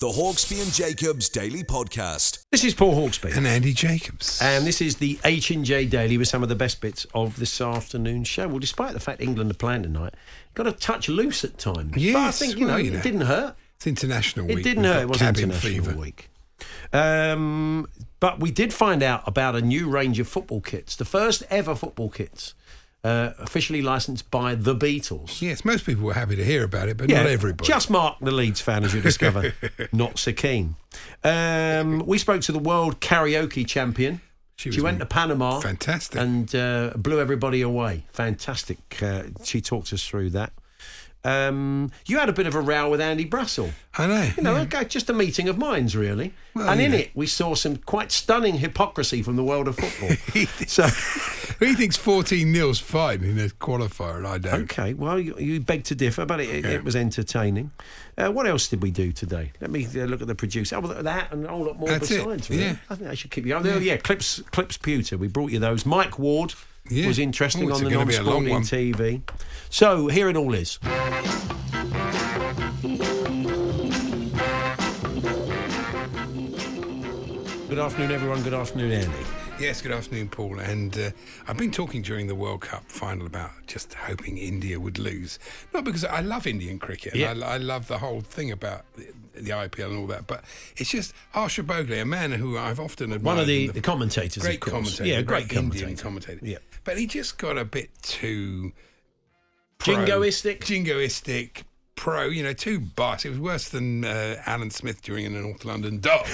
The Hawksbee and Jacobs Daily Podcast. This is Paul Hawksbee. And Andy Jacobs. And this is the H and J Daily with some of the best bits of this afternoon show. Well, despite the fact England are playing tonight, got a touch loose at times. Yes, but I think you know, you know. it didn't hurt. It's International Week. It didn't We've hurt. It was cabin International fever. Week. Um, but we did find out about a new range of football kits, the first ever football kits, uh, officially licensed by the Beatles. Yes, most people were happy to hear about it, but not everybody. Just Mark, the Leeds fan, as you discover, not so keen. Um, we spoke to the world karaoke champion. She She, went to Panama. fantastic. And uh, blew everybody away. Fantastic. Uh, she talked us through that. Um, you had a bit of a row with Andy Brassell. I know. You know, yeah. just a meeting of minds, really. Well, and you in it, we saw some quite stunning hypocrisy from the world of football. so, he thinks 14 nil's fine in a qualifier, and I don't. okay, well, you, you beg to differ, but it, it, it was entertaining. Uh, what else did we do today? Let me uh, look at the producer. Oh, that and a whole lot more That's it, besides. Really. yeah. I think I should keep you. Oh, yeah, clips, clips, pewter. We brought you those. Mike Ward Yeah. was interesting Oh, on the gonna be a long non-sporting. TV. So here it all is. Good afternoon, everyone. Good afternoon, Andy. Yes, good afternoon, Paul. And uh, I've been talking during the World Cup final about just hoping India would lose. Not because I love Indian cricket. and Yeah. I, I love the whole thing about the, the IPL and all that. But it's just Harsha Bhogle, a man who I've often admired. One of the, in the commentators, great commentator. Yeah, a great, commentator. Indian commentator. Yeah. But he just got a bit too pro- Jingoistic. Jingoistic. Pro, you know, too biased. It was worse than uh, Alan Smith during a North London dog.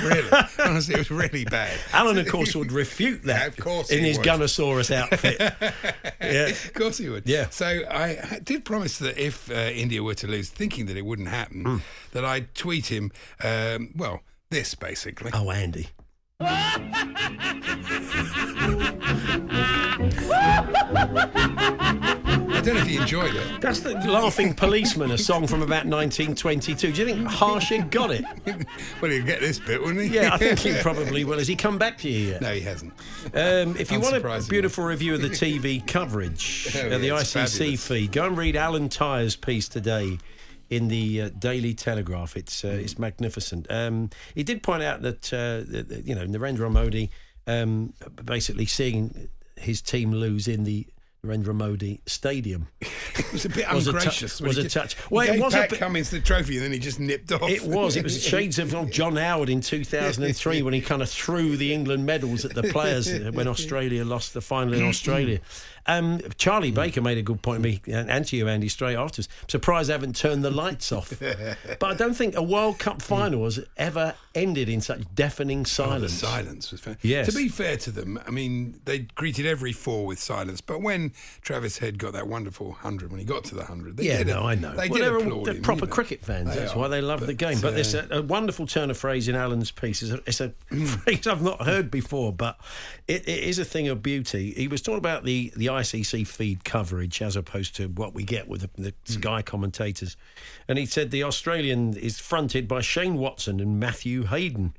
really, honestly, it was really bad. Alan, of course, would refute that Of course in he his would. Gunnosaurus outfit. yeah. Of course he would. Yeah. So I did promise that if uh, India were to lose, thinking that it wouldn't happen, Hmm. that I'd tweet him, um, well, this basically. Oh, Andy. Don't know if he enjoyed it. That's the Laughing Policeman, a song from about 1922. Do you think Harsha got it? well, he'd get this bit, wouldn't he? Yeah, I think he probably will. Has he come back to you yet? no, he hasn't. Um, if you want a beautiful review of the TV coverage, Oh, uh, the yeah, ICC fabulous. feed, go and read Alan Tyers' piece today in the uh, Daily Telegraph. It's uh, it's magnificent. Um, he did point out that, uh, that, you know Narendra Modi um, basically seeing his team lose in the Narendra Modi Stadium. It was a bit Was ungracious. was a touch. Well, it was a Pat bit- Cummins the trophy and then he just nipped off. It was. It was shades of John Howard in 2003 when he kind of threw the England medals at the players when Australia lost the final in Australia. Um, Charlie Baker made a good point to me and and to you, Andy, straight afterwards. Surprised they haven't turned the lights off. but I don't think a World Cup final has ever ended in such deafening Oh, silence. silence was fair. Yes. To be fair to them, I mean, they greeted every four with silence. But when Travis Head got that wonderful hundred, when he got to the hundred, they Yeah, did no, a- I know. They well, did they're, applaud they're him, proper you know. cricket fans. They That's are. why they love the game. But there's uh, a, a wonderful turn of phrase in Alan's piece. It's a, it's a phrase I've not heard before, but it, it is a thing of beauty. He was talking about the, the ICC feed coverage as opposed to what we get with the, the Hmm. Sky commentators. And he said the Australian is fronted by Shane Watson and Matthew Hayden.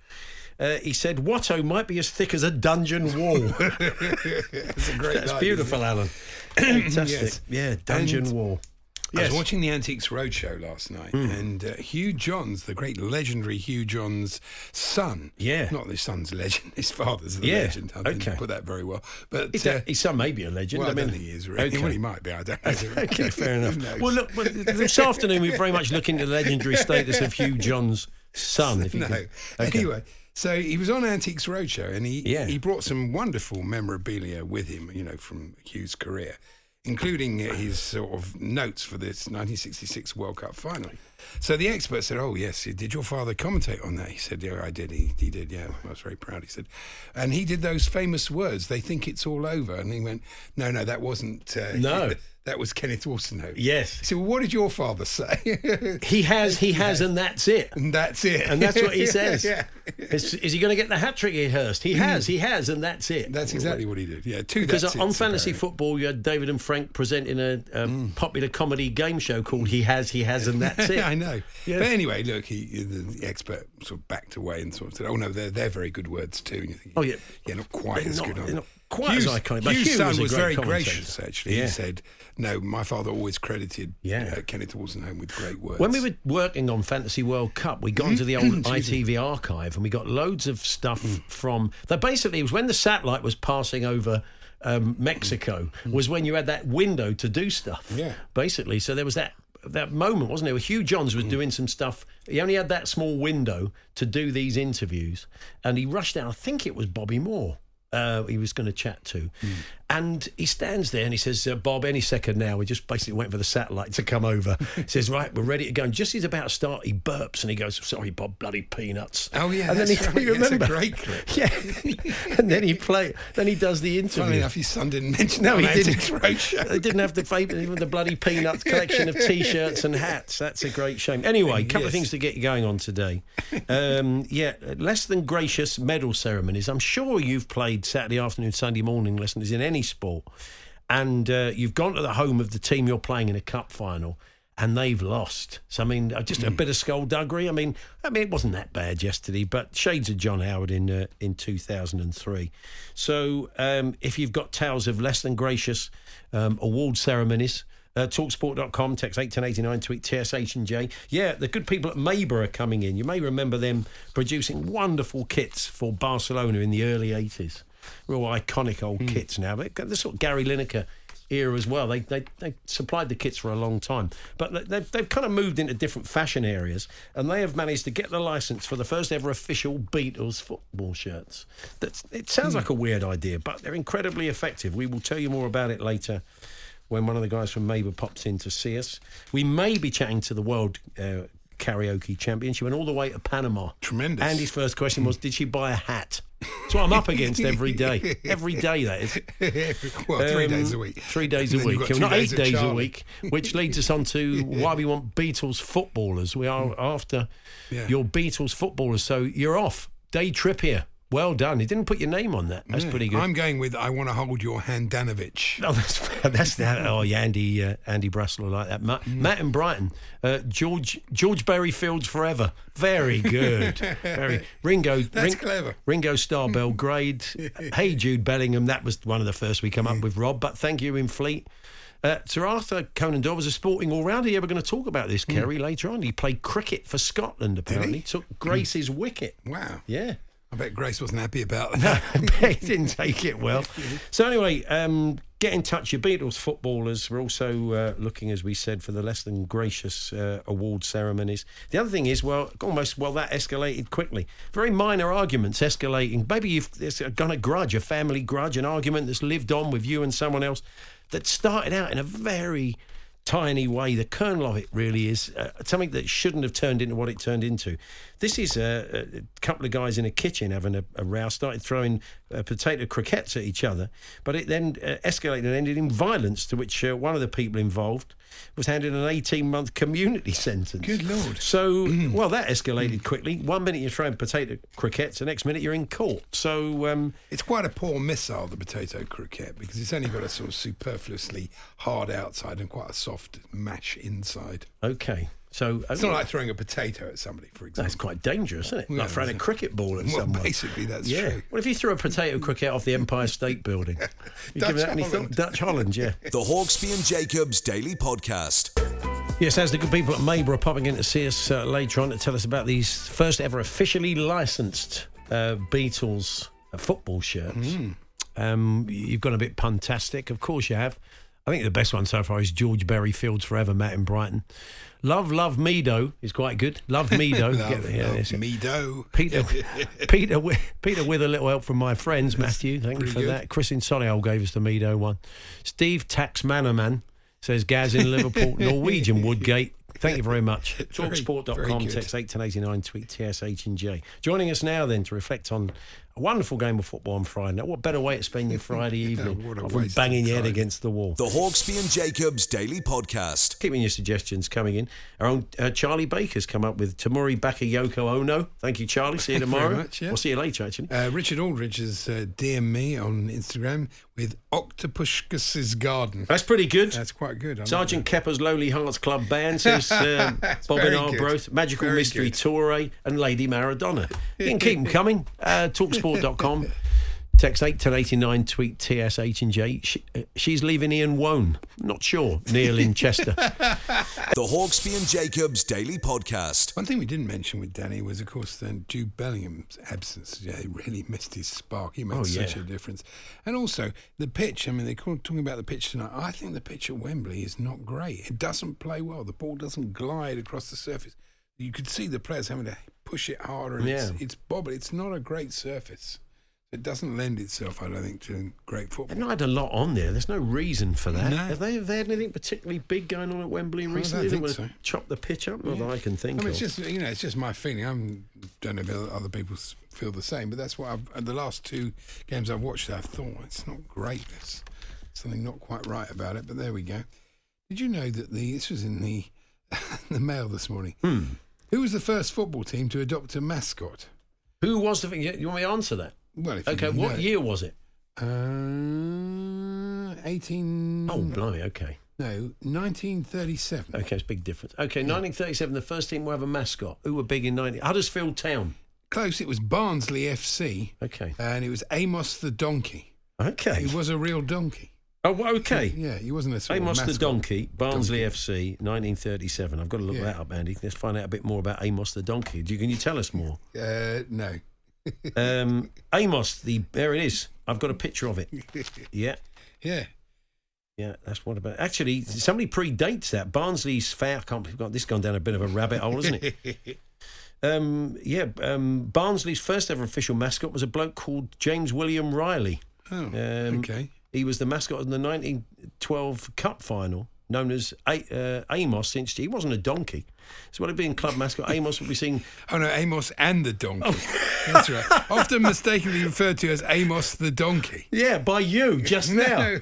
Uh, he said Watto might be as thick as a dungeon wall. great That's night, beautiful, Alan. Fantastic. Yes. Yeah, dungeon And- wall. I was watching the Antiques Roadshow last night, Hmm. and uh, Hugh Johns, the great legendary Hugh Johns' son, Yeah. not his son's legend, his father's the Yeah, legend. I didn't okay. put that very well, but His, uh, his son may be a legend. well, I, I mean, don't think he is really. Okay. Well, he might be. I don't know. okay, fair enough. Well, look, well, this afternoon we're very much looking at the legendary status of Hugh John's son. If you no. can. Okay. Anyway, So he was on Antiques Roadshow, and he Yeah. he brought some wonderful memorabilia with him, you know, from Hugh's career, including his sort of notes for this 1966 World Cup final. So the expert said, "Oh yes, did your father commentate on that?" He said, "Yeah, I did. He, he did. Yeah, I was very proud." He said, and he did those famous words. They think it's all over, and he went, "No, no, that wasn't. Uh, No. That was Kenneth Wolstenholme." Yes. Well, "What did your father say?" He has, he has, and that's it. and that's it. And that's what he says. yeah. Is, is he going to get the hat trick at Hurst? He has, he has, and that's it. That's exactly what he did. Yeah, two. Because on it's fantasy apparent. football, you had David and Frank presenting a, a Mm. popular comedy game show called He Has, He Has, and That's It. I know. Yeah. But anyway, look, he, the, the expert sort of backed away and sort of said, "Oh no, they're they're very good words too." And you think, Oh, yeah. yeah, not quite They're as not- good. They're on not quite as iconic, but Hughes' Hugh son was was very gracious. Actually, Yeah. he said, "No, my father always credited Yeah. uh, Kenneth Wolstenholme with great words." When we were working on Fantasy World Cup, we got into the old ITV archive and we got loads of stuff Mm. from that. Basically, it was when the satellite was passing over um, Mexico, was when you had that window to do stuff. Mm. Yeah. Basically, so there was that that moment, wasn't there? Where Hugh Johns Mm. was doing some stuff. He only had that small window to do these interviews, and he rushed out. I think it was Bobby Moore. Uh, he was going to chat to, Mm. And he stands there and he says, uh, "Bob, any second now. We're just basically waiting for the satellite to come over." he says, "Right, we're ready to go." And just as he's about to start, he burps and he goes, "Sorry, Bob, bloody peanuts." Oh, yeah, and then he, right. you That's a remember? great clip. Yeah, and then he play. Then he does the interview. Funny enough, his son didn't mention No, he didn't. Roadshow. They didn't have the even the bloody peanuts collection of T-shirts and hats. That's a great shame. Anyway, a couple of things to get you going on today. Um, yeah, less than gracious medal ceremonies. I'm sure you've played Saturday afternoon, Sunday morning lessons in any sport, and uh, you've gone to the home of the team you're playing in a cup final. And they've lost. So I mean, uh, just a bit of skullduggery. I mean, I mean, it wasn't that bad yesterday, but shades of John Howard in uh, in 2003. So um, if you've got tales of less than gracious um, award ceremonies, uh, Talksport.com, text 81089, tweet TSH and J. Yeah, the good people at Meyba are coming in. You may remember them producing wonderful kits for Barcelona in the early 80s. Real iconic old kits now. But the sort of Gary Lineker era as well. They, they they supplied the kits for a long time, but they- they've, they've kind of moved into different fashion areas, and they have managed to get the license for the first ever official Beatles football shirts. That's it sounds like a weird idea, but they're incredibly effective. We will tell you more about it later. When one of the guys from Meyba pops in to see us, we may be chatting to the World uh, Karaoke Champion. She went all the way to Panama. Tremendous. Andy's first question was, "Did she buy a hat?" That's what I'm up against every day. Every day, that is. well, three Um, days a week. Three days a And then you've week. two Not eight days a week, which leads us on to why we want Beatles footballers. We are after Yeah. your Beatles footballers. So you're off. Day trip here. Well done. He didn't put your name on that. That's Yeah. pretty good. I'm going with I want to hold your hand, Danovich. Oh, that's that's that. Oh, yeah, Andy uh, Andy Brassell like that. Matt, Mm. Matt and Brighton, uh, George George Berry Fields forever. Very good. Very Ringo. That's clever. Ringo Starr Belgrade. hey Jude Bellingham. That was one of the first we come up with. Rob, but thank you in Fleet. Uh, Sir Arthur Conan Doyle was a sporting all rounder. Yeah, we're going to talk about this, Kerry, later on. He played cricket for Scotland, apparently. Took Grace's wicket. Wow. Yeah. I bet Grace wasn't happy about that. he didn't take it well. So anyway, um, get in touch. Your Beatles footballers. We're also uh, looking, as we said, for the less than gracious uh, award ceremonies. The other thing is, well, almost well that escalated quickly. Very minor arguments escalating. Maybe you've got a grudge, a family grudge, an argument that's lived on with you and someone else that started out in a very tiny way. The kernel of it really is uh, something that shouldn't have turned into what it turned into. This is a, a couple of guys in a kitchen having a, a row, started throwing uh, potato croquettes at each other, but it then uh, escalated and ended in violence, to which uh, one of the people involved was handed an 18 month community sentence. Good Lord. So, well, that escalated quickly. One minute you're throwing potato croquettes, the next minute you're in court. So, um, It's quite a poor missile, the potato croquette, because it's only got a sort of superfluously hard outside and quite a soft mash inside. okay. So, It's not like throwing a potato at somebody, for example. that's quite dangerous, isn't it? Yeah, like throwing a cricket ball at Well, someone. basically, that's yeah. true. What if you threw a potato cricket off the Empire State Building? You Dutch give that any thought? Dutch Holland, yeah. The Hawksbee and Jacobs Daily Podcast. Yes, as the good people at Meyba are popping in to see us uh, later on to tell us about these first ever officially licensed uh, Beatles uh, football shirts. Um, you've gone a bit puntastic, of course you have. I think the best one so far is George Berry Fields Forever, Matt in Brighton. Love, love Meadow is quite good. Love Meadow. Love, yeah, love Peter, Peter, Peter, with a little help from my friends, Matthew. Thank you for good. that. Chris in Solihull gave us the Meadow one. Steve Tax Manaman says Gaz in Liverpool, Norwegian Woodgate. Thank you very much. Talksport.com, text 81089, tweet TSH and J. Joining us now then to reflect on a wonderful game of football on Friday. Now, what better way to spend your Friday evening what a other than banging your head against the wall? The Hawksbee and Jacobs Daily Podcast. Keeping your suggestions coming in. Our own uh, Charlie Baker's come up with Tiemoue Bakayoko Ono. Thank you, Charlie. See you Thank you very tomorrow. much, yeah. We'll see you later, actually. Uh, Richard Aldridge has uh, DM'd me on Instagram with Octopuscus's Garden. That's pretty good. That's quite good. I Sergeant Kepper's Lowly Hearts Club Band says uh, Bob and good. Arbroath, Magical Very Mystery good. Toure, and Lady Maradona. You can keep them coming. Uh, Talksport.com. Text 81089, tweet TSH and J. She, uh, she's leaving Ian Wone. Not sure. Neil in Chester. The Hawksbee and Jacobs Daily Podcast. One thing we didn't mention with Danny was, of course, then Jude Bellingham's absence. Yeah, it really missed his spark. He made Oh, such yeah. a difference. And also, the pitch. I mean, they're talking about the pitch tonight. I think the pitch at Wembley is not great. It doesn't play well. The ball doesn't glide across the surface. You could see the players having to push it harder. And Yeah. it's, it's bobbly. It's not a great surface. It doesn't lend itself, I don't think, to great football. They've not had a lot on there. There's no reason for that. No. Have, they, have they had anything particularly big going on at Wembley recently? I don't think so. chop the pitch up? Not that I can think I mean, of. it's just you know, it's just my feeling. I don't know if other people feel the same, but that's what I've, the last two games I've watched. I've thought it's not great. There's something not quite right about it. But there we go. Did you know that the this was in the the mail this morning? Hmm. Who was the first football team to adopt a mascot? Who was the thing? You want me to answer that? Well, if you Okay, know. what year was it? Uh, eighteen. Oh, blimey, okay. no, nineteen thirty-seven. Okay, it's a big difference. Okay, 1937, the first team will have a mascot. Who were big in 90? Huddersfield Town. Close. It was Barnsley FC, Okay. and it was Amos the donkey. Okay. He was a real donkey. Oh, okay. Yeah, he wasn't a sort of Amos the. Donkey, Barnsley FC, 1937. I've got to look Yeah. that up, Andy. Let's find out a bit more about Amos the Donkey. Do you, can you tell us more? Uh, no. Um, Amos, the there it is. I've got a picture of it. Yeah, Yeah. yeah, that's what about. Actually, somebody predates that. Barnsley's fair. I can't believe this gone down a bit of a rabbit hole, isn't it? Um, yeah, um, Barnsley's first ever official mascot was a bloke called James William Riley. Oh, Um, okay. He was the mascot in the 1912 Cup final, known as A- uh, Amos. Since he wasn't a donkey, so what it being club mascot, Amos would be seen. Oh, no, Amos and the donkey. Oh. That's right. Often mistakenly referred to as Amos the donkey. Yeah, by you just now.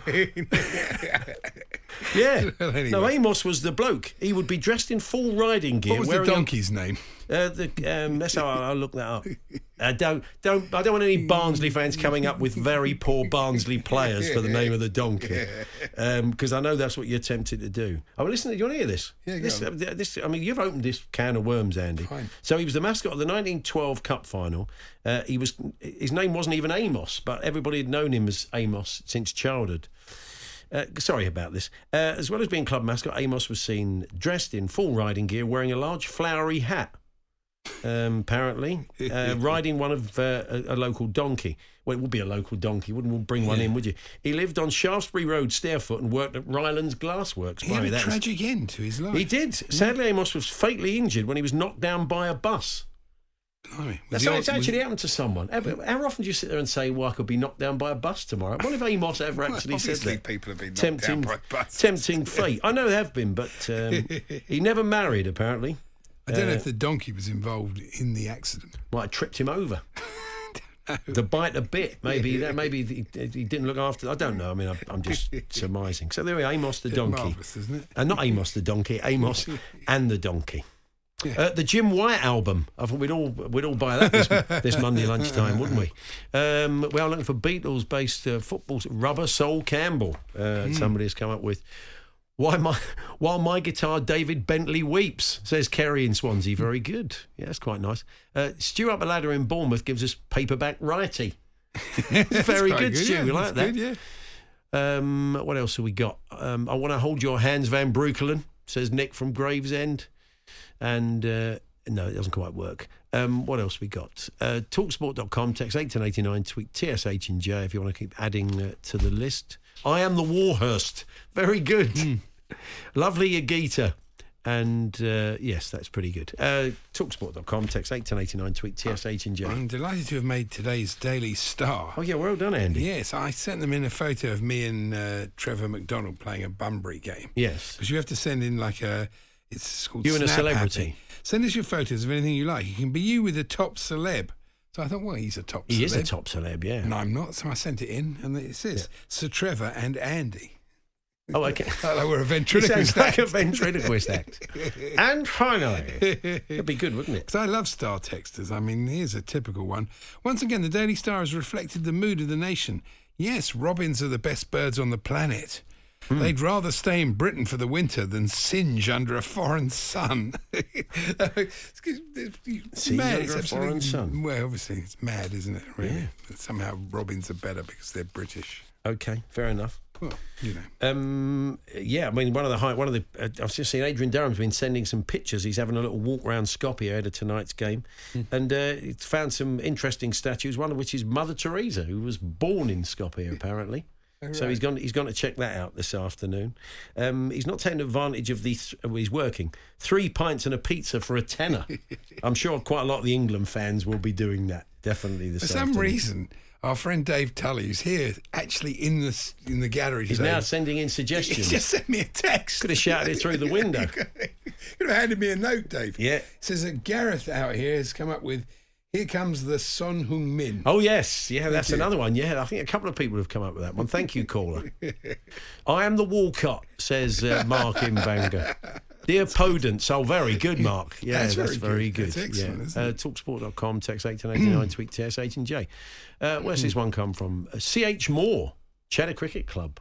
Yeah. Anyway. No, Amos was the bloke. He would be dressed in full riding gear. what was the wearing a- donkey's name? Uh, the, um, that's how I'll, I'll look that up. Uh, don't, don't, I don't want any Barnsley fans coming up with very poor Barnsley players for the name of the donkey, because I know that's what you're tempted to do. Oh, well, listen, do you want to hear this? Yeah, this, uh, this. I mean, you've opened this can of worms, Andy. Fine. So he was the mascot of the 1912 Cup final. Uh, he was. His name wasn't even Amos, but everybody had known him as Amos since childhood. Uh, sorry about this. Uh, as well as being club mascot, Amos was seen dressed in full riding gear, wearing a large flowery hat. Um, apparently, uh, riding one of uh, a, a local donkey. Well, it would be a local donkey. Wouldn't bring one in, would you? He lived on Shaftesbury Road, Stairfoot, and worked at Rylands Glassworks. He had a tragic end to his life. he did. Sadly, Amos was fatally injured when he was knocked down by a bus. Blimey. That's how it's actually happened to someone. How, often do you sit there and say, "Well, I could be knocked down by a bus tomorrow"? What if Amos ever Well, actually said that? people have been knocked tempting, down by buses. tempting fate. I know there have been, but um, he never married. Apparently, I don't know Uh, if the donkey was involved in the accident. might have tripped him over. The bite a bit, maybe that maybe he, he didn't look after. I don't know. I mean, I'm, I'm just surmising. So there we are, Amos the donkey. Marvellous, isn't it? Uh, not Amos the donkey, Amos and the donkey. Uh, the Jim White album. I thought we'd all we'd all buy that this, this Monday lunchtime, wouldn't we? Um, we are looking for Beatles-based uh, football. Rubber Soul Campbell. Uh, Somebody has come up with. Why my while my guitar David Bentley weeps says Kerry in Swansea. Very good. Yeah, that's quite nice. Uh, Stu up a ladder in Bournemouth gives us paperback righty. Very good, good, Stu. yeah, we like that. good, yeah. Um, what else have we got? Um, I want to hold your hands, Van Breukelen, says Nick from Gravesend. And uh, no, it doesn't quite work. Um, what else we got? Uh, Talksport.com, text 1889, tweet TSH and J if you want to keep adding uh, to the list. I am the Warhurst. Very good. Hmm. Lovely Agita. And uh, yes, that's pretty good. Uh, Talksport.com, text 81089, tweet TSH and J. I'm delighted to have made today's Daily Star. Oh, yeah, well done, Andy. Yes, I sent them in a photo of me and uh, Trevor McDonald playing a Bunbury game. Yes. Because you have to send in like a. It's called You and a celebrity. Happy. Send us your photos of anything you like. You can be you with a top celeb. So I thought, well, he's a top He celeb. is a top celeb, yeah. And I'm not. So I sent it in, and it says Sir Trevor and Andy. Oh, okay. Like we're a ventriloquist sounds like a act. ventriloquist act. and finally, it'd be good, wouldn't it? Because I love star texters. I mean, here's a typical one. Once again, the Daily Star has reflected the mood of the nation. Yes, robins are the best birds on the planet. Hmm. They'd rather stay in Britain for the winter than singe under a foreign sun. it's, it's mad. under It's a absolutely- foreign sun. Well, obviously, it's mad, isn't it? Really. Somehow robins are better because they're British. Okay, fair enough. Well, you know. Um, yeah, I mean, one of the high, one of the, uh, I've just seen Adrian Durham's been sending some pictures. He's having a little walk around Skopje ahead of tonight's game, and uh, he's found some interesting statues. One of which is Mother Teresa, who was born in Skopje, apparently. So he's gone. He's gone to check that out this afternoon. Um, he's not taking advantage of the. Well, he's working three pints and a pizza for a tenner. I'm sure quite a lot of the England fans will be doing that. Definitely this afternoon. For some afternoon. reason, our friend Dave Tully, who's here, actually in the in the gallery He's today, now sending in suggestions. he just sent me a text. Could have shouted it through the window. Could have handed me a note, Dave. Yeah. It says that Gareth out here has come up with Here Comes the Son Heung Min. Oh yes, yeah, that's another one. Yeah, I think a couple of people have come up with that one. Thank you, caller. I am the Walcott, says uh, Mark in Bangor. Dear Podence, oh, very good, Mark. Yeah, That's that's, very good. good. That's excellent, yeah. uh. Talksport.com, text 1889, tweet TSH and J. Uh, where's this one come from? Uh, CH Moore, Cheddar Cricket Club.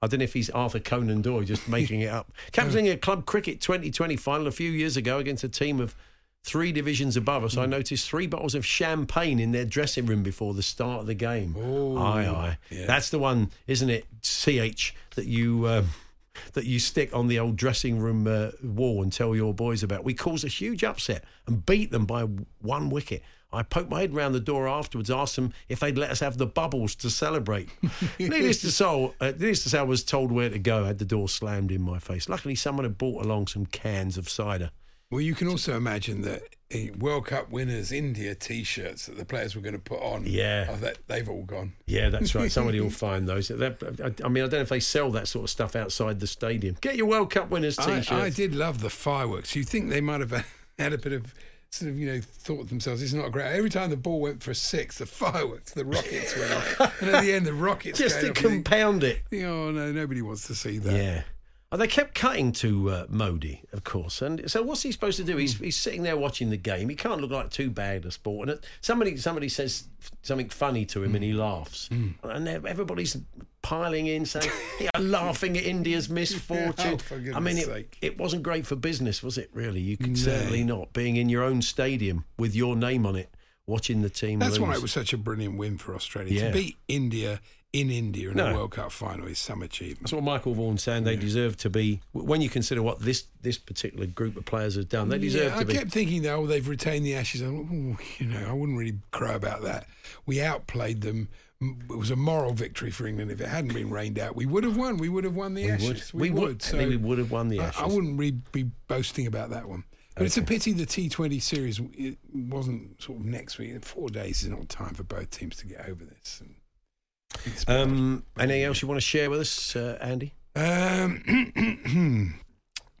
I don't know if he's Arthur Conan Doyle, just making it up. Captaining a club cricket 2020 final a few years ago against a team of three divisions above us, I noticed three bottles of champagne in their dressing room before the start of the game. aye, aye. yeah. That's the one, isn't it? CH that you. Um, that you stick on the old dressing room uh, wall and tell your boys about. We caused a huge upset and beat them by one wicket. I poked my head round the door afterwards, asked them if they'd let us have the bubbles to celebrate. needless to say, uh, needless to say, I was told where to go. I had the door slammed in my face. Luckily, someone had brought along some cans of cider. Well, you can also imagine that World Cup winners India T-shirts that the players were going to put on. Yeah. oh, that they've all gone. Yeah, that's right. Somebody will find those. That- I I mean, I don't know if they sell that sort of stuff outside the stadium. Get your World Cup winners T-shirts. I did love the fireworks. You think they might have had a bit of sort of you know thought themselves, it's not great. Every time the ball went for a six, the fireworks, the rockets went off, and at the end the rockets Just to off, you think, compound it. Oh no, nobody wants to see that. Yeah. Oh, they kept cutting to uh, Modi, of course. And so, what's he supposed to do? He's, hmm. he's sitting there watching the game. He can't look like too bad a sport. And somebody somebody says something funny to him, and he hmm. laughs. Hmm. And everybody's piling in, saying, laughing at India's misfortune. Oh, I mean, it, it wasn't great for business, was it? Really, you could certainly not being in your own stadium with your name on it, watching the team. That's why it was such a brilliant win for Australia Yeah. to beat India in India in No. a World Cup final is some achievement. That's what Michael Vaughan's saying. They deserve to be. When you consider what this this particular group of players have done, they deserve yeah, to I be. I kept thinking, though, they've retained the Ashes. I'm you know, I wouldn't really crow about that. We outplayed them. It was a moral victory for England. If it hadn't been rained out, we would have won. We would have won the We Ashes. would. We would. So we would have won the I- Ashes. I, wouldn't really be boasting about that one. But it's a pity the T20 series it wasn't sort of next week. Four days is not time for both teams to get over this. And Um, anything else you want to share with us, uh, Andy? Um,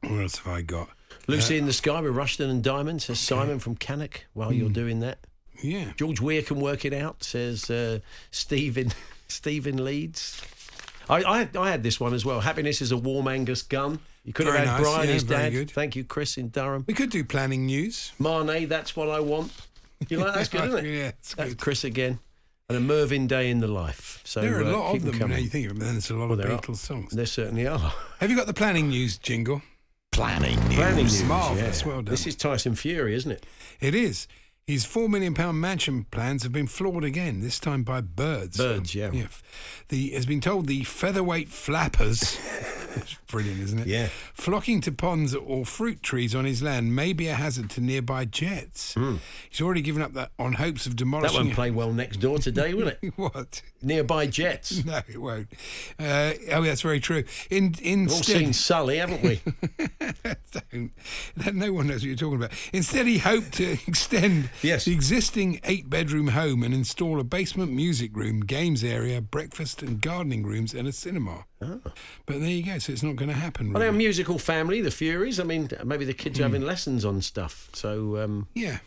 what else have I got? Lucy in the Sky with Rushton and Diamond, says Simon from Cannock, while you're doing that. Yeah. George Weir can work it out, says uh, Stephen, Stephen Leeds. I, I, I had this one as well. Happiness is a warm Angus gun. You could Very have had nice, Brian, yeah, his dad. good. Thank you, Chris in Durham. We could do planning news. Marnie, that's what I want. You like that's good, isn't it? Yeah, it's That's good. Chris again. And a Mervyn Day in the life. So There are a uh, lot keep of them. Now coming. you think of them, then there's a lot Well, of there are. Beatles songs. There certainly are. Have you got the planning news jingle? Planning news. Planning news, Marvellous, yeah. well done. This is Tyson Fury, isn't it? It is. His four million pound mansion plans have been flawed again. This time by birds. Birds, yeah. The has been told the featherweight flappers It's brilliant, isn't it? Yeah. Flocking to ponds or fruit trees on his land may be a hazard to nearby jets. He's already given up that on hopes of Hmm. That won't play well next door today, will it? what? Nearby jets. No, it won't. Uh, oh, that's very true. In, We've all seen instead, Sully, haven't we? don't, no one knows what you're talking about. Instead, he hoped to extend Yes. the existing eight-bedroom home and install a basement music room, games area, breakfast and gardening rooms, and a cinema. But there you go. So it's not going to happen. Well, they're a musical family, the Furies. I mean, maybe the kids are having lessons on stuff. So, um, Yeah,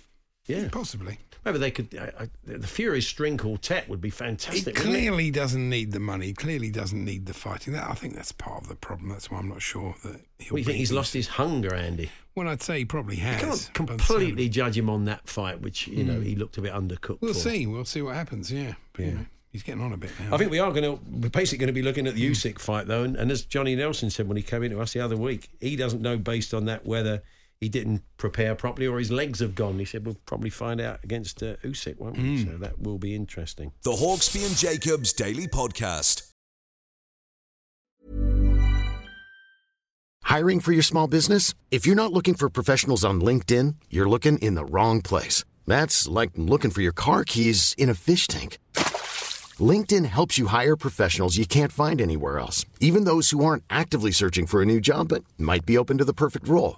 yeah, possibly. Maybe they could. I, I, the Furies string quartet would be fantastic. wouldn't it? clearly doesn't need the money. Clearly doesn't need the fighting. That I think that's part of the problem. That's why I'm not sure that he'll. What, you think he's things- lost his hunger, Andy? Well, I'd say he probably has. You can't um, completely judge him on that fight, which you know he hmm. looked a bit undercooked. We'll for. see. We'll see what happens. Yeah. But, you know, he's getting on a bit now. I think we are going to. We're basically going to be looking at the hmm. Usyk fight, though, and, and as Johnny Nelson said when he came into us the other week, he doesn't know based on that whether he didn't prepare properly or his legs have gone. He said we'll probably find out against uh, Usyk, won't we? So that will be interesting. The Hawksbee and Jacobs Daily Podcast. Hiring for your small business? If you're not looking for professionals on LinkedIn, you're looking in the wrong place. That's like looking for your car keys in a fish tank. LinkedIn helps you hire professionals you can't find anywhere else, even those who aren't actively searching for a new job but might be open to the perfect role.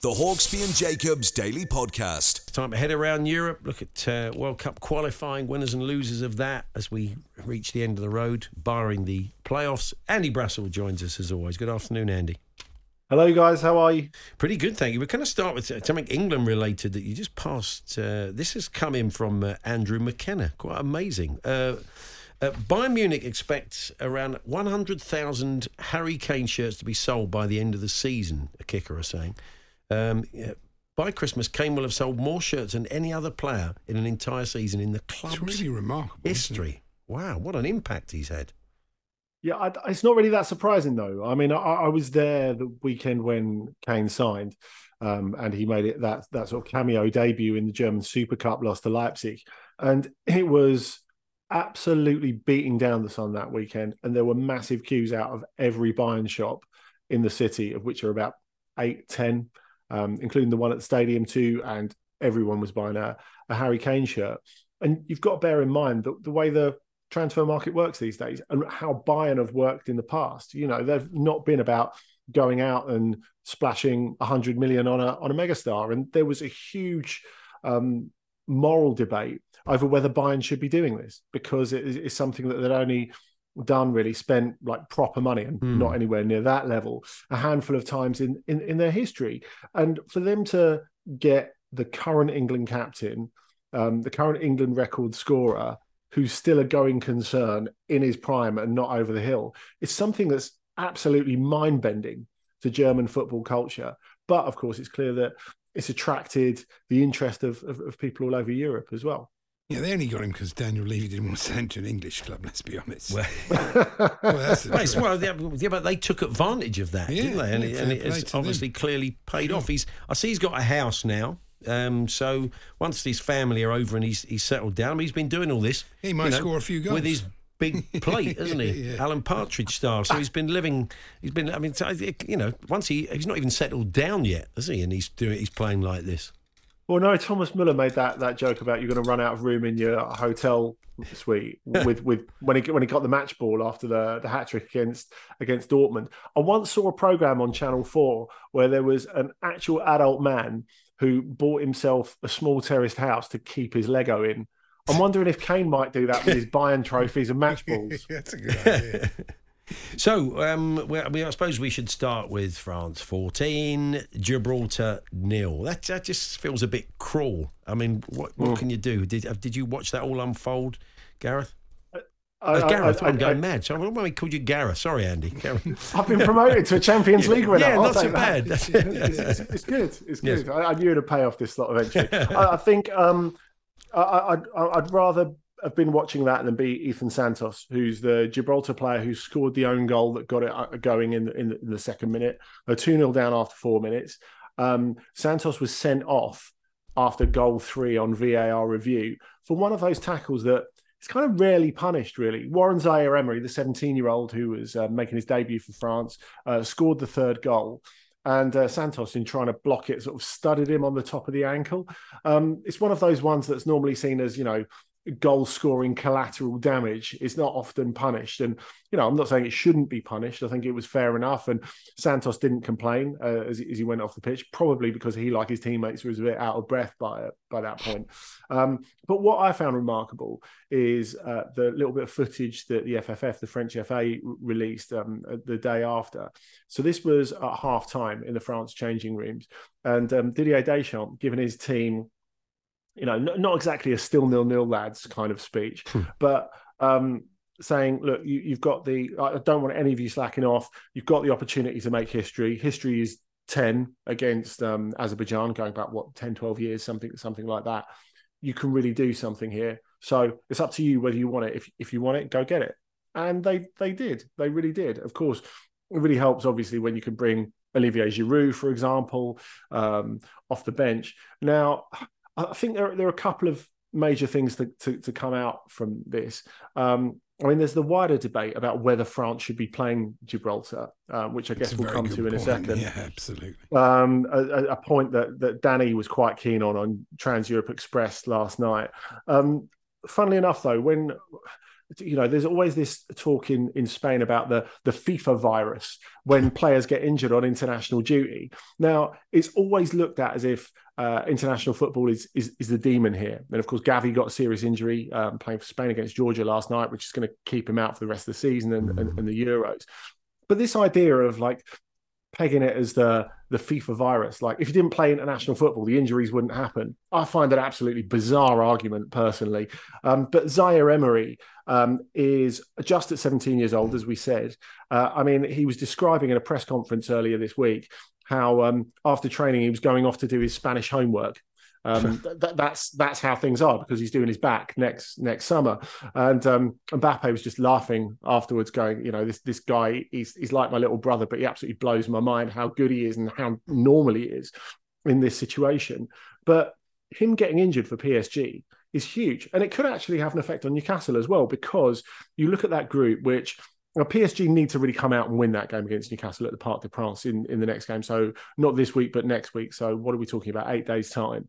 The Hawksbee and Jacobs Daily Podcast. Time to head around Europe, look at uh, World Cup qualifying, winners and losers of that as we reach the end of the road, barring the playoffs. Andy Brassell joins us as always. Good afternoon, Andy. Hello, guys. How are you? Pretty good, thank you. We're going to start with uh, something England related that you just passed. Uh, this has come in from uh, Andrew McKenna. Quite amazing. Uh, uh, Bayern Munich expects around 100,000 Harry Kane shirts to be sold by the end of the season, a kicker is saying. Um, by Christmas, Kane will have sold more shirts than any other player in an entire season in the club's It's really remarkable. history. Wow, what an impact he's had. Yeah, I, it's not really that surprising though. I mean, I, I was there the weekend when Kane signed, um, and he made it that that sort of cameo debut in the German Super Cup, lost to Leipzig, and it was absolutely beating down the sun that weekend. And there were massive queues out of every Bayern shop in the city, of which are about eight, ten, um, including the one at the stadium too. And everyone was buying a, a Harry Kane shirt. And you've got to bear in mind that the way the transfer market works these days and how Bayern have worked in the past. You know, they've not been about going out and splashing 100 million on a on a megastar. And there was a huge um, moral debate over whether Bayern should be doing this because it is something that they'd only done really spent like proper money and Hmm. not anywhere near that level a handful of times in, in in their history. And for them to get the current england captain um, the current england record scorer who's still a going concern in his prime and not over the hill is something that's absolutely mind-bending to german football culture. But of course it's clear that it's attracted the interest of, of, of people all over europe as well Yeah, they only got him because Daniel Levy didn't want to send him to an English club. Let's be honest. Well, Well, that's Well, it's- well, yeah, yeah, but they took advantage of that, Yeah, didn't they? And, yeah, it, and it play has to them. obviously clearly paid off. He's, I see he's got a house now Um, so once his family are over and he's he's settled down, I mean, he's been doing all this. He might you know, score a few goals. with his big plate, isn't he? Yeah. Alan Partridge style. So he's been living. He's been. I mean, you know, once he he's not even settled down yet, is he? And he's doing. He's playing like this. Well, no, Thomas Muller made that, that joke about you're going to run out of room in your hotel suite with, with when he when he got the match ball after the, the hat trick against against Dortmund. I once saw a program on Channel Four where there was an actual adult man who bought himself a small terraced house to keep his Lego in. I'm wondering if Kane might do that with his Bayern trophies and match balls. That's a good idea. So, um, we, we, I suppose we should start with France 14, Gibraltar nil. That, that just feels a bit cruel. I mean, what, what Mm. can you do? Did uh, did you watch that all unfold, Gareth? I, Uh, I- Gareth, I- I'm going I- mad. So I we called you Gareth. Sorry, Andy. Gareth. I've been promoted to a Champions League winner. Yeah, I'll not so bad. It's, it's- it's good. It's Yes. good. I, I knew it'd pay off this slot eventually. I, I think um, I, I, I'd, I'd rather have been watching that and then be Ethan Santos, who's the Gibraltar player who scored the own goal that got it uh, going in the, in the, in the second minute. They're 2 0 down after four minutes. Um, Santos was sent off after goal three on VAR review for one of those tackles that it's kind of rarely punished, really. Warren Zaire Emery, the 17 year old who was uh, making his debut for France, uh, scored the third goal. And uh, Santos, in trying to block it, sort of studded him on the top of the ankle. Um, it's one of those ones that's normally seen as, you know, goal scoring collateral damage is not often punished. And, you know, I'm not saying it shouldn't be punished. I think it was fair enough. And Santos didn't complain uh, as, he- as he went off the pitch, probably because he, like his teammates, was a bit out of breath by, by that point. Um, but what I found remarkable is uh, the little bit of footage that the FFF, the French FA, released um, the day after. So this was at half time in the France changing rooms. And um, Didier Deschamps, giving his team you know, n- not exactly a still nil nil lads kind of speech, but um, saying, look, you, you've got the, I don't want any of you slacking off. You've got the opportunity to make history. History is 10 against um, Azerbaijan, going back, what, 10, 12 years, something, something like that. You can really do something here. So it's up to you whether you want it. If, if you want it, go get it. And they, they did. They really did. Of course, it really helps, obviously, when you can bring Olivier Giroud, for example, um, off the bench. Now, I think there, there are a couple of major things to, to, to come out from this. Um, I mean, there's the wider debate about whether France should be playing Gibraltar, uh, which I guess we'll come to in a second. Yeah, absolutely. Um, a, a- a point that, that Danny was quite keen on on Trans Europe Express last night. Um, funnily enough, though, when you know, there's always this talk in, in Spain about the the FIFA virus when players get injured on international duty. Now, it's always looked at as if uh, international football is, is is the demon here. And of course, Gavi got a serious injury um, playing for Spain against Georgia last night, which is going to keep him out for the rest of the season and, and, and the Euros. But this idea of like pegging it as the the FIFA virus. Like if you didn't play international football, the injuries wouldn't happen. I find that absolutely bizarre argument personally. Um, but Zaire Emery um, is just at 17 years old, as we said. Uh, I mean, he was describing in a press conference earlier this week how um, after training he was going off to do his Spanish homework. Um, th- th- that's that's how things are because he's doing his back next next summer. And um, Mbappe was just laughing afterwards, going, you know, this this guy he's he's like my little brother, but he absolutely blows my mind how good he is and how normal he is in this situation. But him getting injured for PSG is huge, and it could actually have an effect on Newcastle as well because you look at that group, which well, PSG need to really come out and win that game against Newcastle at the Parc des Princes in, in the next game. So not this week, but next week. So what are we talking about? Eight days time.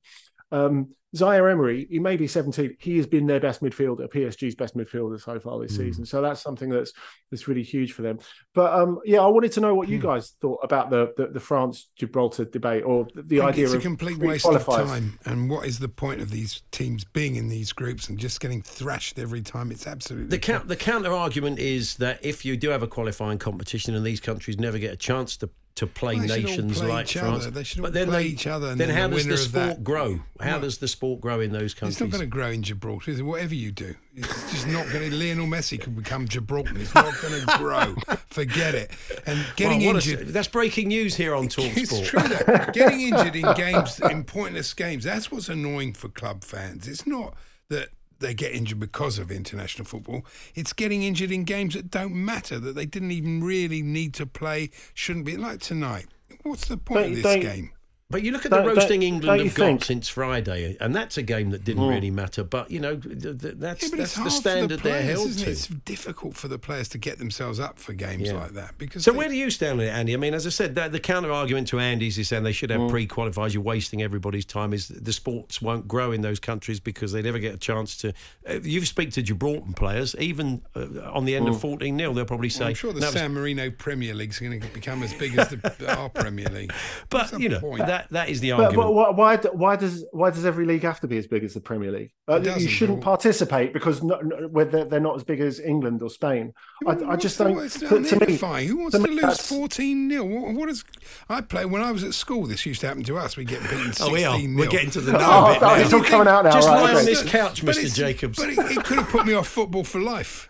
Um, Zaire Emery, he may be 17. He has been their best midfielder, PSG's best midfielder so far this season. So that's something that's that's really huge for them. But um, yeah, I wanted to know what you guys thought about the the, the France Gibraltar debate or the, the idea it's a complete three waste of time. And what is the point of these teams being in these groups and just getting thrashed every time? It's absolutely The, count, the counter argument is that if you do have a qualifying competition and these countries never get a chance to to play Well, they should all nations play like France, other. They should all but then play they- each other and Then how the does the sport that- grow? How does the sport grow in those countries? It's not going to grow in Gibraltar, is it? Whatever you do, it's just not going to. Lionel Messi can become Gibraltar. It's not going to grow. Forget it. And getting Well, what a- injured. that's breaking news here on Talk It's Sport. true. That. Getting injured in games, in pointless games, that's what's annoying for club fans. It's not that they get injured because of international football. It's getting injured in games that don't matter, that they didn't even really need to play, shouldn't be. Like tonight. What's the point of this game? But you look at the Don't- roasting don't- England don't have got since Friday, and that's a game that didn't Mm. really matter. But you know, th- th- that's Yeah, but that's the standard for the they're held to. it? It's difficult for the players to get themselves up for games Yeah. like that because. So they- where do you stand on it, Andy? I mean, as I said, the, the counter argument to Andy's is saying they should have Mm. pre-qualifiers. You're wasting everybody's time. Is the sports won't grow in those countries because they never get a chance to. Uh, you speak to Gibraltar players, even uh, on the end of Mm. 14 0 they'll probably say. Well, I'm sure the "That was San Marino Premier League's going to become as big as the, our Premier League. But you know point? that that is the But, argument. but why, why why does why does every league have to be as big as the Premier League? Uh, you shouldn't participate because no, no, whether they're not as big as England or Spain. I, I just don't. It's to- to me- Who wants to to, lose that's- 14 0? What, what is. I play when I was at school, this used to happen to us. We get beaten 16 Oh, we are. 0. We're getting to the nub Oh, of it no, it's all coming out now. Just right, lie on this couch, But Mr. Jacobs. But it, it could have put me off football for life,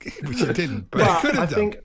which it didn't. But, it But could I done. think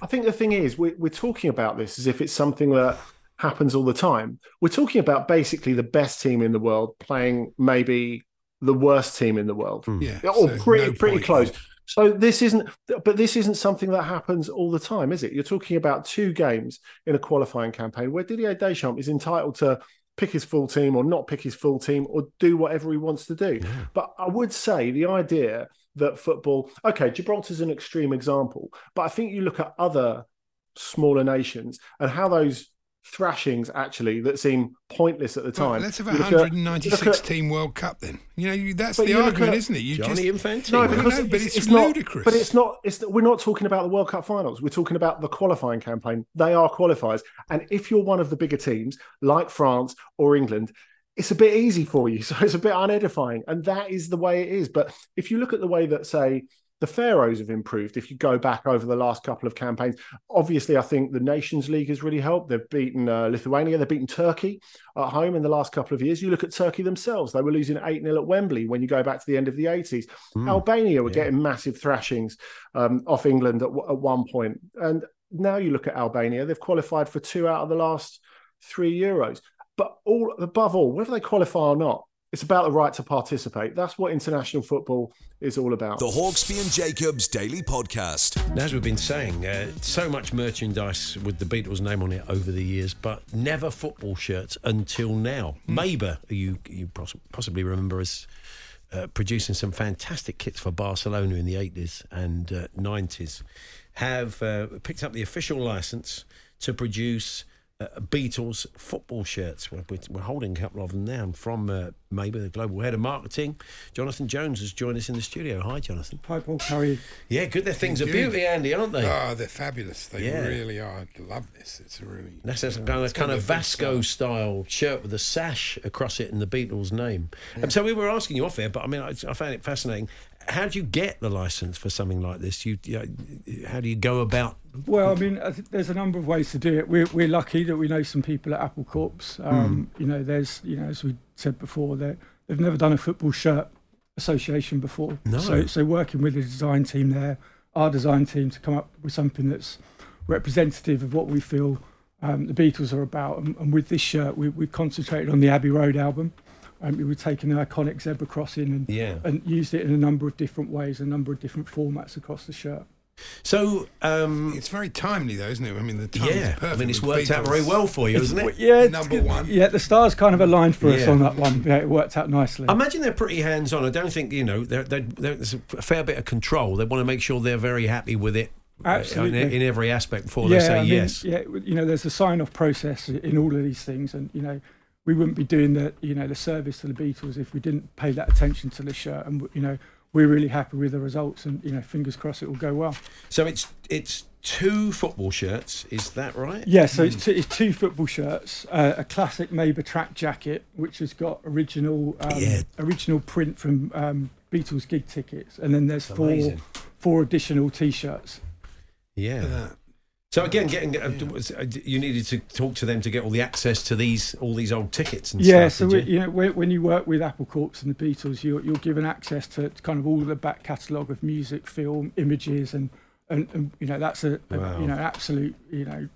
I think the thing is we, we're talking about this as if it's something that happens all the time. We're talking about basically the best team in the world playing maybe the worst team in the world, hmm. yeah, or so pretty no pretty point. close. So this isn't, but this isn't something that happens all the time, is it? You're talking about two games in a qualifying campaign where Didier Deschamps is entitled to pick his full team or not pick his full team or do whatever he wants to do. But I would say the idea that football, okay, Gibraltar's an extreme example, but I think you look at other smaller nations and how those thrashings actually that seem pointless at the Well, time. let's have a you look at- you 196 at- team World Cup then. You know, you, that's the you argument, at- isn't it? You Gianni just, Infantino. No, I because know, but it's, it's not. ludicrous. But it's not. It's we're not talking about the World Cup finals. We're talking about the qualifying campaign. They are qualifiers, and if you're one of the bigger teams like France or England, it's a bit easy for you. So it's a bit unedifying, and that is the way it is. But if you look at the way that say the Faroes have improved, if you go back over the last couple of campaigns, obviously I think the Nations League has really helped. They've beaten uh, Lithuania, they've beaten Turkey at home in the last couple of years. You look at Turkey themselves; they were losing eight 0 at Wembley when you go back to the end of the eighties. Albania were getting massive thrashings um, off England at, at one point, and now you look at Albania; they've qualified for two out of the last three Euros. But all above all, whether they qualify or not, it's about the right to participate. That's what international football is all about. The Hawksbee and Jacobs Daily Podcast. As we've been saying, uh, so much merchandise with the Beatles' name on it over the years, but never football shirts until now. Meyba, who you you possibly remember as uh, producing some fantastic kits for Barcelona in the 80s and uh, 90s, have uh, picked up the official license to produce uh, Beatles football shirts. We're, we're- we're holding a couple of them now from uh, Meyba, the global head of marketing. Jonathan Jones has joined us in the studio. Hi, Jonathan. Hi, Paul. How are you? Yeah, good. They're things of Thank beauty, Andy, aren't they? Oh, they're fabulous. They Yeah. really are. I love this. It's really. That's a kind of, It's kind got of Vasco style shirt with a sash across it and the Beatles' name. Um, so we were asking you off air, but I mean, I, I found it fascinating. How do you get the license for something like this? You, you know, how do you go about? Well, I mean, there's a number of ways to do it. We're, we're lucky that we know some people at Apple Corps. Um, You know, there's, you know, as we said before, they they've never done a football shirt association before. No. So, so working with the design team there, our design team, to come up with something that's representative of what we feel um, the Beatles are about. And, and with this shirt, we, we've concentrated on the Abbey Road album. Um, we've taken the iconic zebra crossing and, Yeah. and used it in a number of different ways, a number of different formats across the shirt. So, um, It's very timely, though, isn't it? I mean, the time yeah, is perfect. I mean, it's with worked out very well for you, hasn't it? Yeah, Number one. Yeah, the stars kind of aligned for us on that one. Yeah, it worked out nicely. I imagine they're pretty hands on. I don't think, you know, they're, they're, there's a fair bit of control. They want to make sure they're very happy with it uh, Absolutely. in, in every aspect before yeah, they say I mean, yes. Yeah, you know, there's a sign-off process in all of these things, and you know, we wouldn't be doing the you know the service to the Beatles if we didn't pay that attention to the shirt, and you know, we're really happy with the results, and you know, fingers crossed it will go well. So it's it's two football shirts, is that right? Yeah, so it's, two, it's two football shirts, uh, a classic Meyba track jacket, which has got original um, Yeah. original print from um, Beatles gig tickets, and then there's four amazing. four additional T-shirts. Yeah. Look at that. So again, getting uh, uh, you needed to talk to them to get all the access to these all these old tickets and stuff. Yeah, stuff. so we, you? you know when, when you work with Apple Corps and the Beatles, you're, you're given access to kind of all the back catalogue of music, film, images, and and, and you know that's a, a Wow. you know absolute you know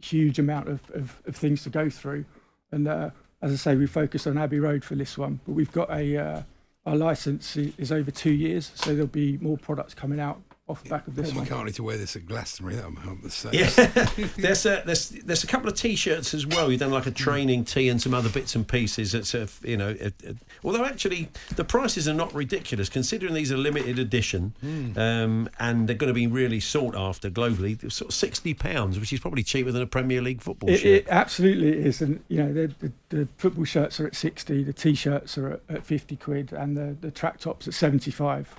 huge amount of, of, of things to go through. And uh, as I say, we focused on Abbey Road for this one, but we've got a uh, our license is over two years, so there'll be more products coming out off the back of this Paul one. McCartney to wear this at Glastonbury. That would help the same. Yeah, there's a there's there's a couple of t-shirts as well. You've done like a training tee and some other bits and pieces. It's a you know, it, it- although actually the prices are not ridiculous considering these are limited edition, um, and they're going to be really sought after globally. They're sort of sixty pounds, which is probably cheaper than a Premier League football It, shirt. it absolutely is, and you know the, the, the football shirts are at sixty, the t-shirts are at, at fifty quid, and the, the track tops at seventy-five.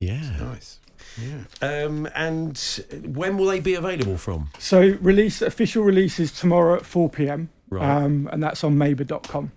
yeah. Nice. Yeah. Um, and when will they be available from? So release official release is tomorrow at four pm, Right. um, and that's on Meyba.com.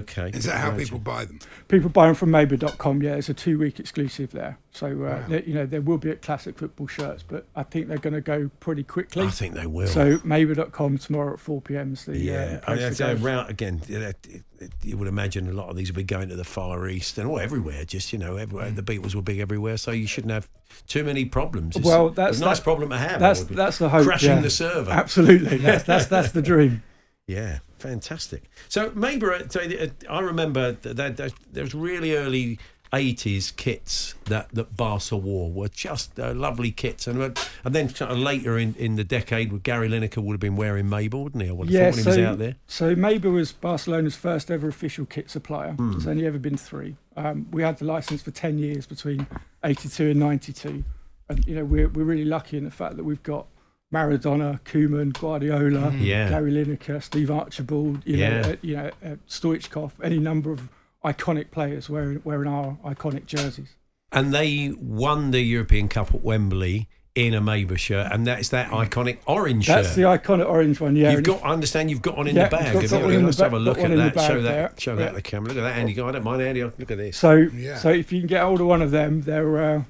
Okay. Is that how Right. people buy them? People buy them from Meyba.com. Yeah, it's a two-week exclusive there. So uh, Wow. they- you know there will be at classic football shirts, but I think they're going to go pretty quickly. I think they will. So Meyba.com tomorrow at four pm is the Yeah, uh, I mean, place it's, to uh, again. You, know, it- it- you would imagine a lot of these will be going to the Far East and all everywhere. Just you know, everywhere the Beatles were big everywhere, so you shouldn't have too many problems. It's Well, that's a nice that- problem to have. That's that would be. that's the hope. crashing yeah. the server. Absolutely, that's that's, that's the dream. Yeah, fantastic. So maybe uh, so, I remember that, there was really early. 80s kits that, that Barca wore were just uh, lovely kits, and uh, and then later in, in the decade, with Gary Lineker would have been wearing Meyba, wouldn't he? I would have Yeah, so he was out there. so Meyba was Barcelona's first ever official kit supplier. Hmm. There's only ever been three. Um, we had the license for ten years between '82 and '92, and you know we're we're really lucky in the fact that we've got Maradona, Koeman, Guardiola, Yeah. Gary Lineker, Steve Archibald, you Yeah. know, uh, you know, uh, Stoichkov, any number of iconic players wearing wearing our iconic jerseys. and they won the European Cup at Wembley in a Meyba shirt, and that's that iconic orange That's shirt. That's the iconic orange one. Yeah, You've got, I understand you've got one in Yeah, the bag. got Have one you? in Let's ba- have a look at in that. bag Show that. Show Yeah. that the camera. Look at that, Andy. Go, I don't mind Andy. Look at this. So, Yeah. so if you can get hold of one of them, they're uh,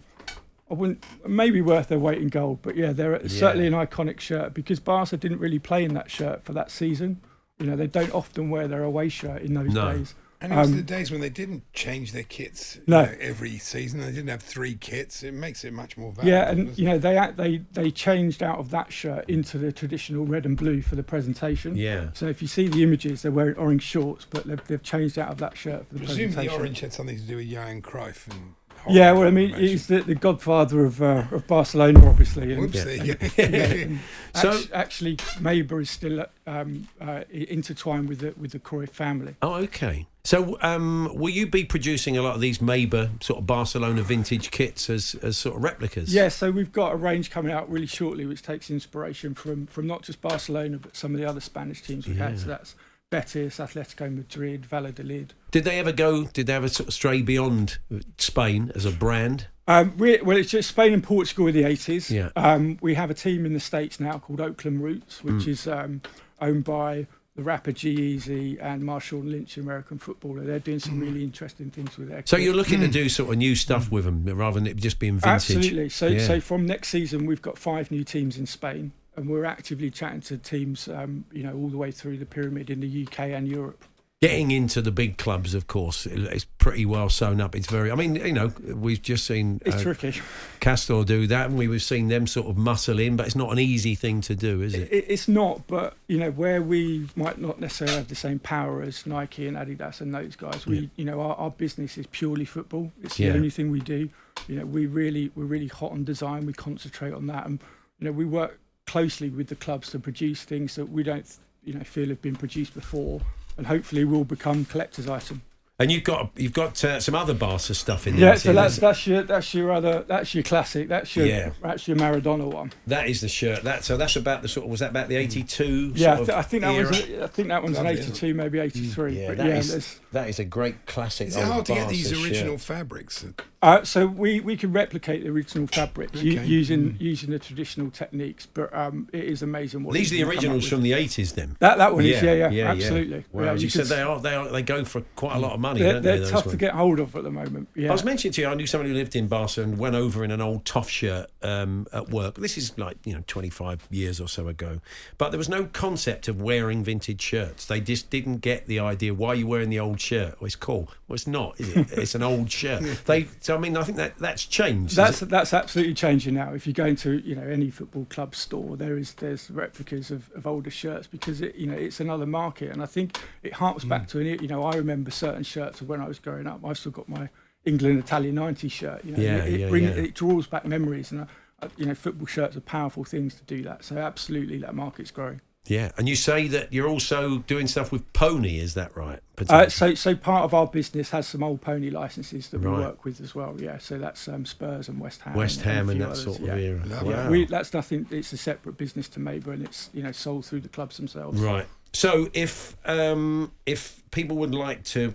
I wouldn't maybe worth their weight in gold, but yeah, they're certainly an iconic shirt because Barca didn't really play in that shirt for that season. You know, they don't often wear their away shirt in those No. days. And it was Um, the days when they didn't change their kits you No. know, every season. They didn't have three kits. It makes it much more valuable. Yeah, and doesn't you it? know they they they changed out of that shirt into the traditional red and blue for the presentation. Yeah. So if you see the images, they're wearing orange shorts, but they've, they've changed out of that shirt for the presume the presentation. orange had something to do with Johan Cruyff and. Yeah, well, I mean, he's the, the godfather of uh, of Barcelona, obviously. and- Whoops, there you go. and So- act- actually, Meyba is still um, uh, intertwined with the with the Cruyff family. Oh, okay. So, um, will you be producing a lot of these Meyba sort of Barcelona vintage kits as, as sort of replicas? Yeah, so we've got a range coming out really shortly, which takes inspiration from from not just Barcelona, but some of the other Spanish teams we've had. So that's Betis, Atletico Madrid, Valladolid. Did they ever go? Did they ever sort of stray beyond Spain as a brand? Um, we, well, it's just Spain and Portugal in the 80s. Yeah. Um, we have a team in the States now called Oakland Roots, which Mm. is um, owned by the rapper G-Eazy and Marshawn Lynch, American footballer. They're doing some really interesting things with their So you're looking to do sort of new stuff with them rather than it just being vintage. Absolutely. So, Yeah. so from next season, we've got five new teams in Spain, and we're actively chatting to teams, um, you know, all the way through the pyramid in the UK and Europe. Getting into the big clubs, of course, it's pretty well sewn up. It's very. I mean, you know, we've just seen It's uh, tricky. Castore do that, and we've seen them sort of muscle in, but it's not an easy thing to do, is it? It, it's not, but you know, where we might not necessarily have the same power as Nike and Adidas and those guys, we, Yeah. you know, our, our business is purely football. It's Yeah. the only thing we do. You know, we really, we're really hot on design. We concentrate on that, and you know, we work closely with the clubs to produce things that we don't, you know, feel have been produced before, and hopefully will become collector's item. And you've got you've got uh, some other Barca stuff in there. Yeah, so that's that's your that's your other that's your classic. That's your Yeah. that's your Maradona one. that is the shirt. That so that's about the sort of was that about the eighty two? Yeah, I, th- I think that era? was a, I think that one's Lovely, an eighty two, maybe eighty three. Yeah, but that yeah, is, that is a great classic. Is it old hard to get these original shirt. fabrics? Uh, so we, we can replicate the original fabrics u- Okay. using using the traditional techniques, but um, it is amazing what These are the can come up originals from the eighties, then. that that one is yeah yeah, yeah, absolutely. Wow, Yeah, as you, can said s- they are they are they go for quite a lot of money, they're, don't they're they? those tough to get hold of at the moment. Yeah, I was mentioning to you, I knew somebody who lived in Barca and went over in an old Toff shirt um, at work. This is like, you know, 25 years or so ago. But there was no concept of wearing vintage shirts. They just didn't get the idea, why are you wearing the old shirt? Well, it's cool. Well, it's not, is it? It's an old shirt. They, so, I mean, I think that that's changed. that's that's absolutely changing now. If you go into you know any football club store, there is there's replicas of, of older shirts because it you know it's another market, and I think it harks back Mm. to you know I remember certain shirts of when I was growing up. I've still got my England Italian '90 shirt. You know, Yeah, it, it, yeah, bring- yeah. it draws back memories, and uh, you know, football shirts are powerful things to do that. So absolutely, that market's growing. Yeah, and you say that you're also doing stuff with Pony, is that right? Uh, so, so part of our business has some old pony licenses that Right. we work with as well. Yeah, so that's um, Spurs and West Ham. West Ham a and that others, sort of yeah. era. Yeah, Wow. we, that's nothing. It's a separate business to Meyba, and it's you know sold through the clubs themselves. Right. So if um, if people would like to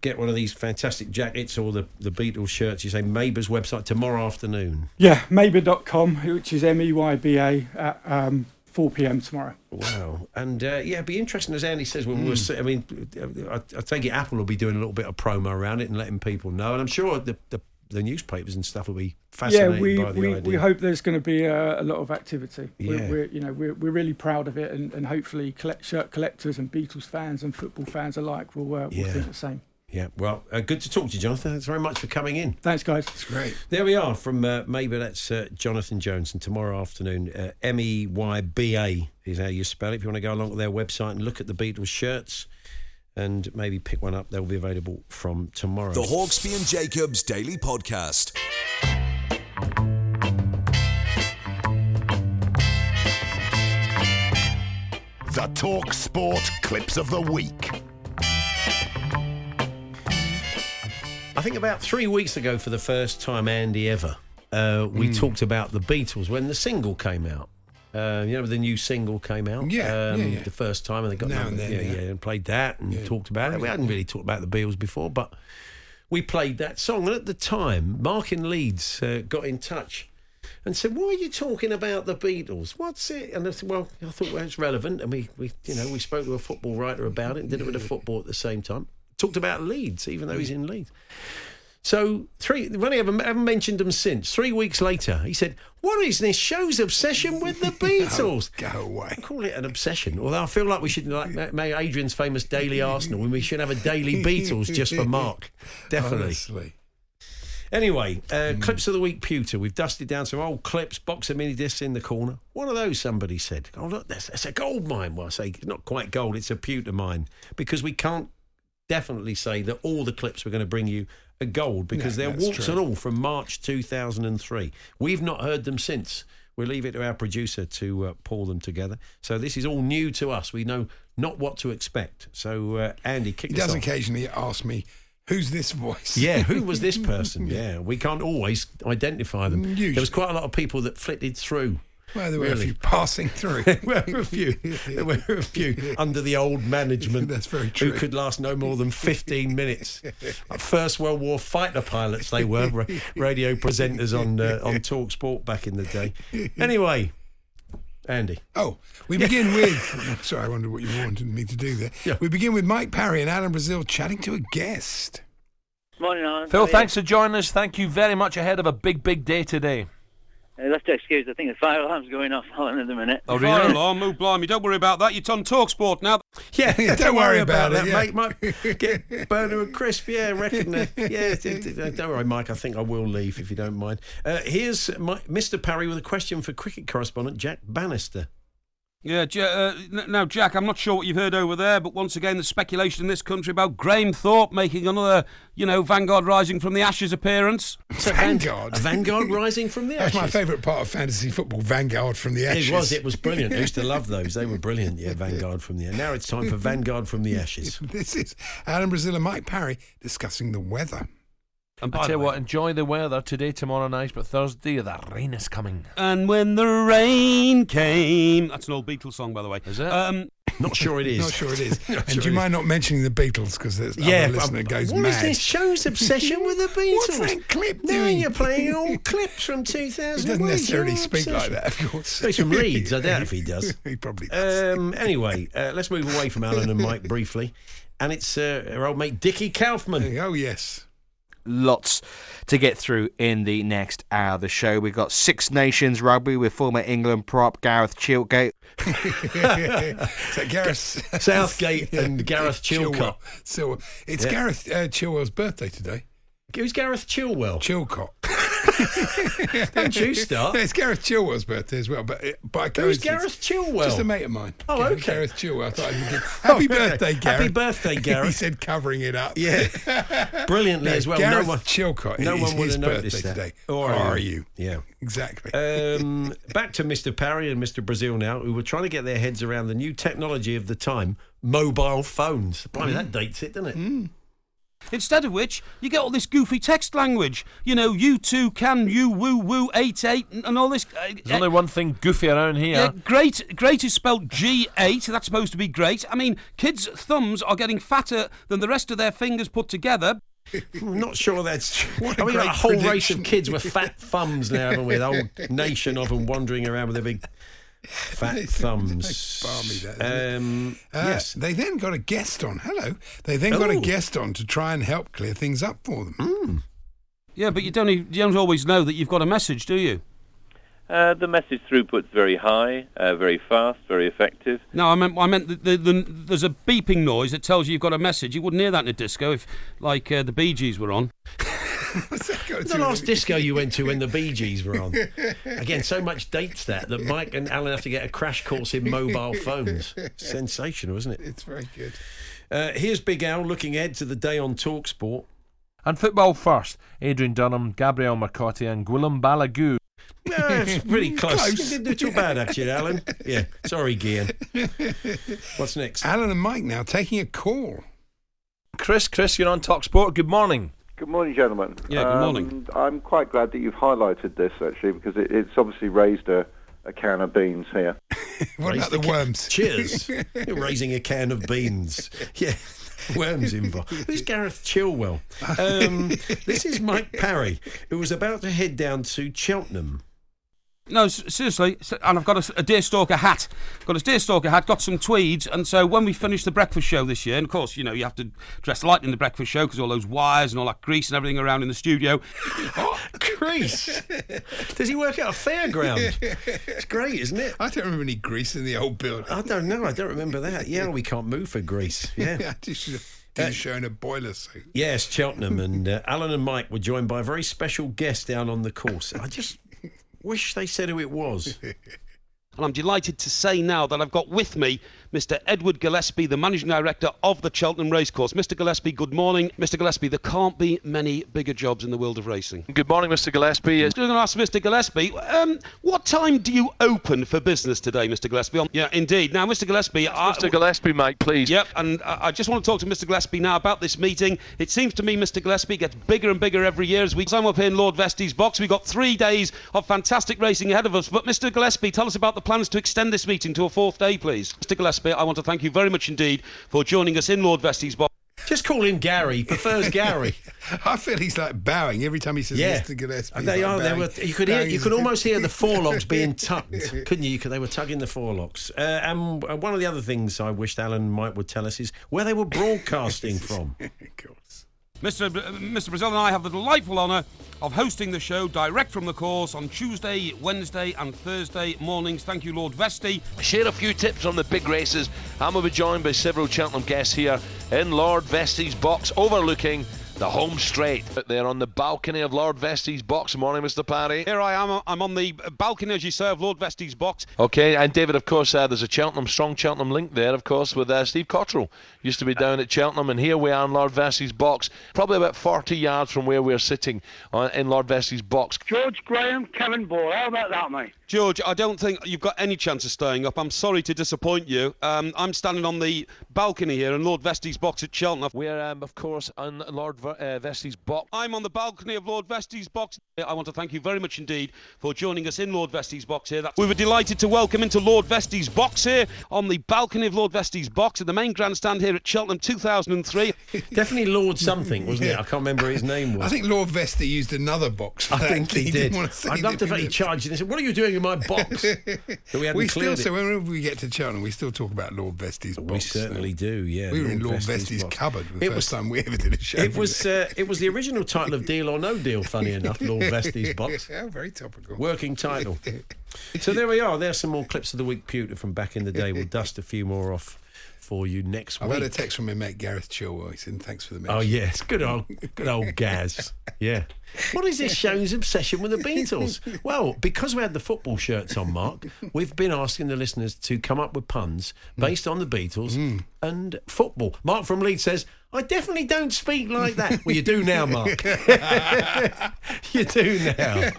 get one of these fantastic jackets or the, the Beatles shirts, you say Meyba's website tomorrow afternoon. Yeah, Meyba.com, which is M E Y B A at um, 4 p.m. tomorrow. Wow. And uh, yeah, it'd be interesting, as Andy says, when we were, I mean, I, I take it Apple will be doing a little bit of promo around it and letting people know. And I'm sure the, the, the newspapers and stuff will be fascinated yeah, we, by the we, idea. we hope there's going to be a, a lot of activity. Yeah. We're, we're, you know, we're, we're really proud of it, and, and hopefully collect, shirt collectors and Beatles fans and football fans alike will, uh, will Yeah. think the same. Yeah, well, uh, good to talk to you, Jonathan. Thanks very much for coming in. Thanks, guys. It's great. There we are from uh, Meyba that's uh, Jonathan Jones. And tomorrow afternoon, uh, M E Y B A is how you spell it. If you want to go along to their website and look at the Beatles shirts and maybe pick one up, they'll be available from tomorrow. The Hawksbee and Jacobs Daily Podcast. The Talk Sport Clips of the Week. I think about three weeks ago, for the first time, Andy ever, uh, we talked about the Beatles when the single came out. Uh, you know, the new single came out. Yeah, um, yeah, yeah. The first time, and they got Now and then, yeah, yeah. yeah, and played that and talked about it. We hadn't really talked about the Beatles before, but we played that song. And at the time, Mark in Leeds uh, got in touch and said, "Why are you talking about the Beatles? What's it?" And I said, "Well, I thought well, it's relevant." And we, we, you know, we spoke to a football writer about it and did it with a football at the same time. Talked about Leeds, even though he's in Leeds. So three, when I haven't, haven't mentioned them since. Three weeks later, he said, "What is this show's obsession with the Beatles?" Go away. I call it an obsession. Although I feel like we should like ma- make Adrian's famous Daily Arsenal, when we should have a Daily Beatles just for Mark. Definitely. Honestly. Anyway, uh, clips of the week, pewter. We've dusted down some old clips, box of mini discs in the corner. One of those, somebody said. Oh, look, that's, that's a gold mine. Well, I say it's not quite gold, it's a pewter mine because we can't definitely say that all the clips we're going to bring you are gold because No, they're warts and all from March 2003. We've not heard them since. We'll leave it to our producer to uh, pull them together. So this is all new to us. We know not what to expect. So, uh, Andy, kick He does off. occasionally ask me, who's this voice? Yeah, who was this person? Yeah, we can't always identify them. There was quite a lot of people that flitted through. Well, there were a few passing through. There were a few. There were a few under the old management. That's very true. Who could last no more than fifteen minutes? First World War fighter pilots they were, radio presenters on uh, on Talk Sport back in the day. Anyway, Andy. Oh, we begin with. Sorry, I wondered what you wanted me to do there. Yeah. We begin with Mike Parry and Alan Brazil chatting to a guest. Morning, Alan. Phil, How are you? thanks for joining us. Thank you very much ahead of a big, big day today. Uh, You'll have to excuse. I think the fire alarm's going off Alan at the minute. Oh, Fire really? alarm, oh blimey, don't worry about that. You're on Talksport now. Yeah, don't worry about that, it, yeah. mate. Might get burned to a crisp. Yeah, reckon. Uh, yeah, don't worry, Mike. I think I will leave if you don't mind. Uh, here's my, Mr. Parry with a question for cricket correspondent Jack Bannister. Yeah, uh, now, Jack, I'm not sure what you've heard over there, but once again, the speculation in this country about Graham Thorpe making another, you know, Vanguard Rising from the Ashes appearance. So Vanguard. a Vanguard rising from the Ashes. That's my favourite part of fantasy football, Vanguard from the Ashes. It was. It was brilliant. I used to love those. They were brilliant. Yeah, Vanguard from the. Ashes. Now it's time for Vanguard from the Ashes. This is Alan Brazil and Mike Parry discussing the weather. And I by tell you way- what, enjoy the weather today, tomorrow night, but Thursday, the rain is coming. And when the rain came. That's an old Beatles song, by the way. Is it? Um, Not sure it is. Not sure it is. Not and sure do you it mind not mentioning the Beatles because there's Yeah, other listener but goes what mad. is this show's obsession with the Beatles? What's that clip now doing? you're playing old clips from 2000. He doesn't What is necessarily your speak like that, of course. He's from Leeds. I doubt if he does. he probably does. Um, anyway, uh, let's move away from Alan and Mike briefly. And it's uh, our old mate Dickie Kaufman. oh, yes. Lots to get through in the next hour of the show. We've got Six Nations rugby with former England prop Gareth Chilgate. so Gareth Southgate and Gareth Chilcott. So it's Yeah. Gareth uh, Chilwell's birthday today. Who's Gareth Chilwell? Chilcott. Don't you start. It's Gareth Chilwell's birthday as well, but by Who's Gareth Chilwell? Just a mate of mine. Oh, Gareth- okay. Gareth Chilwell. I thought I'd give Oh, happy okay. birthday, Gareth. Happy birthday, Gareth. he said covering it up. Yeah. Brilliantly No, as well. Gareth no one, Chilcott. no one would have noticed birthday that. today. Or are you? Yeah. Exactly. Um, back to Mr. Parry and Mr. Brazil now, who were trying to get their heads around the new technology of the time mobile phones. Blimey, that dates it, doesn't it? Instead of which, you get all this goofy text language. You know, you two can, you woo woo eight eight, and and all this. Uh, There's only one thing goofy around here. Yeah, great, great is spelled G8. That's supposed to be great. I mean, kids' thumbs are getting fatter than the rest of their fingers put together. I'm not sure that's true. What a I mean, great a whole race of kids with fat thumbs now, haven't we? The whole nation of them wandering around with their big fat thumbs. Balmy, that, isn't Um, Uh, yes. They then got a guest on. Hello. They then got a Oh. guest on to try and help clear things up for them. Hmm. Yeah, but you don't, you don't always know that you've got a message, do you? Uh, the message throughput's very high, uh, very fast, very effective. No, I meant, I meant the, the, the, there's a beeping noise that tells you you've got a message. You wouldn't hear that in a disco if, like, uh, the Bee Gees were on. The last disco you went to when the Bee Gees were on. Again, so much dates that that Mike and Alan have to get a crash course in mobile phones. Sensational, isn't it? It's very good. Uh, here's Big Al looking ahead to the day on Talksport. And football first. Adrian Dunham, Gabriel Marcotti, and Gwilym Balagu. Yeah, it's pretty close. Close. Didn't do too bad, actually, Alan. Yeah, sorry, Gian. What's next? Alan and Mike now taking a call. Chris, Chris, you're on Talksport. Good morning. Good morning, gentlemen. Yeah, good morning. Um, I'm quite glad that you've highlighted this actually because it, it's obviously raised a, a can of beans here. What Raise about the ca- worms? Cheers. You're raising a can of beans. Yeah. Worms involved. Who's Gareth Chilwell? Um, this is Mike Parry, who was about to head down to Cheltenham. No, seriously, and I've got a, a deerstalker hat. Got a deerstalker hat, got some tweeds, and so when we finish the breakfast show this year, and of course, you know, you have to dress light in the breakfast show because all those wires and all that grease and everything around in the studio. Grease? Does he work at a fairground? It's great, isn't it? I don't remember any grease in the old building. I don't know. I don't remember that. Yeah, we can't move for grease. Yeah. Should have shown a boiler suit. Yes, Cheltenham and uh, Alan and Mike were joined by a very special guest down on the course. I just wish they said who it was. And I'm delighted to say now that I've got with me Mr. Edward Gillespie, the managing director of the Cheltenham Racecourse. Mr. Gillespie, good morning. Mr. Gillespie, there can't be many bigger jobs in the world of racing. Good morning, Mr. Gillespie. I'm going to ask Mr. Gillespie, um, what time do you open for business today, Mr. Gillespie? Yeah, indeed. Now, Mr. Gillespie, I, Mr. Gillespie, mate, please. Yep, and I just want to talk to Mr. Gillespie now about this meeting. It seems to me Mr. Gillespie gets bigger and bigger every year as we I'm up here in Lord Vestey's box. We've got three days of fantastic racing ahead of us. But Mr. Gillespie, tell us about the plans to extend this meeting to a fourth day, please. Mr. Gillespie, I want to thank you very much indeed for joining us in Lord Vestey's box. Just call him Gary. He prefers Gary. I feel he's like bowing every time he says Yeah, Mr. Gillespie. And they He's like are. They were. You could hear. You could almost hear the forelocks being tugged, couldn't you? You could, they were tugging the forelocks. Uh, and uh, one of the other things I wished Alan and Mike would tell us is where they were broadcasting from. Mr. Uh, Mr. Brazil and I have the delightful honour of hosting the show direct from the course on Tuesday, Wednesday, and Thursday mornings. Thank you, Lord Vestey. Share a few tips on the big races. Going to be joined by several Cheltenham guests here in Lord Vestey's box, overlooking the home straight. They're on the balcony of Lord Vestey's box. Morning, Mr. Parry. Here I am. I'm on the balcony, as you say, of Lord Vestey's box. Okay, and David, of course, uh, there's a Cheltenham, strong Cheltenham link there, of course, with uh, Steve Cotterill. Used to be down at Cheltenham, and here we are in Lord Vestey's box, probably about 40 yards from where we're sitting uh, in Lord Vestey's box. George Graham, Kevin Ball. How about that, mate? George, I don't think you've got any chance of staying up. I'm sorry to disappoint you. Um, I'm standing on the balcony here in Lord Vestey's box at Cheltenham. We're, um, of course, on Lord v- uh, Vestey's box. I'm on the balcony of Lord Vestey's box. I want to thank you very much indeed for joining us in Lord Vestey's box here. We were delighted to welcome into Lord Vestey's box here on the balcony of Lord Vestey's box in the main grandstand here at Cheltenham 2003. Definitely Lord something, wasn't it? I can't remember his name was. I think Lord Vestey used another box. I that. think he, didn't did. want to say I'd love to he think he did. charged and said, "What are you doing in my box?" that we hadn't we still, cleared so whenever we get to Cheltenham, we still talk about Lord Vestey's box. We certainly do. Yeah, We were in Lord Vestey's Vestey's cupboard the It first was- time we ever did a show. It was uh, it was the original title of Deal or No Deal. Funny enough, Lord Vestey's box. yeah, very topical. Working title. So there we are. There's some more clips of the week pewter from back in the day. We'll dust a few more off for you next week I've had a text from my mate Gareth Chilwell. He said, "Thanks for the mention." Oh yes, good old, good old Gaz. Yeah. What is this show's obsession with the Beatles? Well, because we had the football shirts on, Mark, we've been asking the listeners to come up with puns based on the Beatles and football. Mark from Leeds says, "I definitely don't speak like that." Well, you do now, Mark. you do now.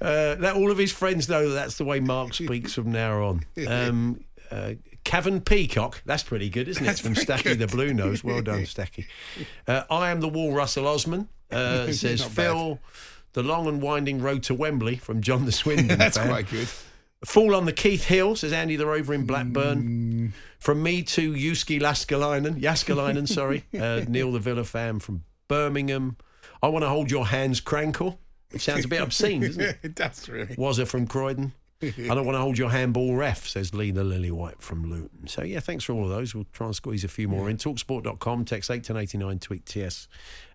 Uh, let all of his friends know that that's the way Mark speaks from now on. Um, uh, Cavan Peacock, that's pretty good, isn't it? That's From Stacky good. the Blue Nose. Well done, Stacky. Uh, I am the wall, Russell Osman, uh, says Not bad. Phil. The long and winding road to Wembley from John the Swindon. That's fan. quite good. Fall on the Keith Hill, says Andy the Rover in Mm. Blackburn. From me to Yuski Laskalainen, Yaskalainen, sorry. Uh, Neil the Villa fan from Birmingham. I want to hold your hands, Crankle. It sounds a bit obscene, doesn't it? it does really. Was it from Croydon? I don't want to hold your handball ref, says Lee the Lillywhite from Luton. So, yeah, thanks for all of those. We'll try and squeeze a few more in. Talksport.com, text 81089, tweet TS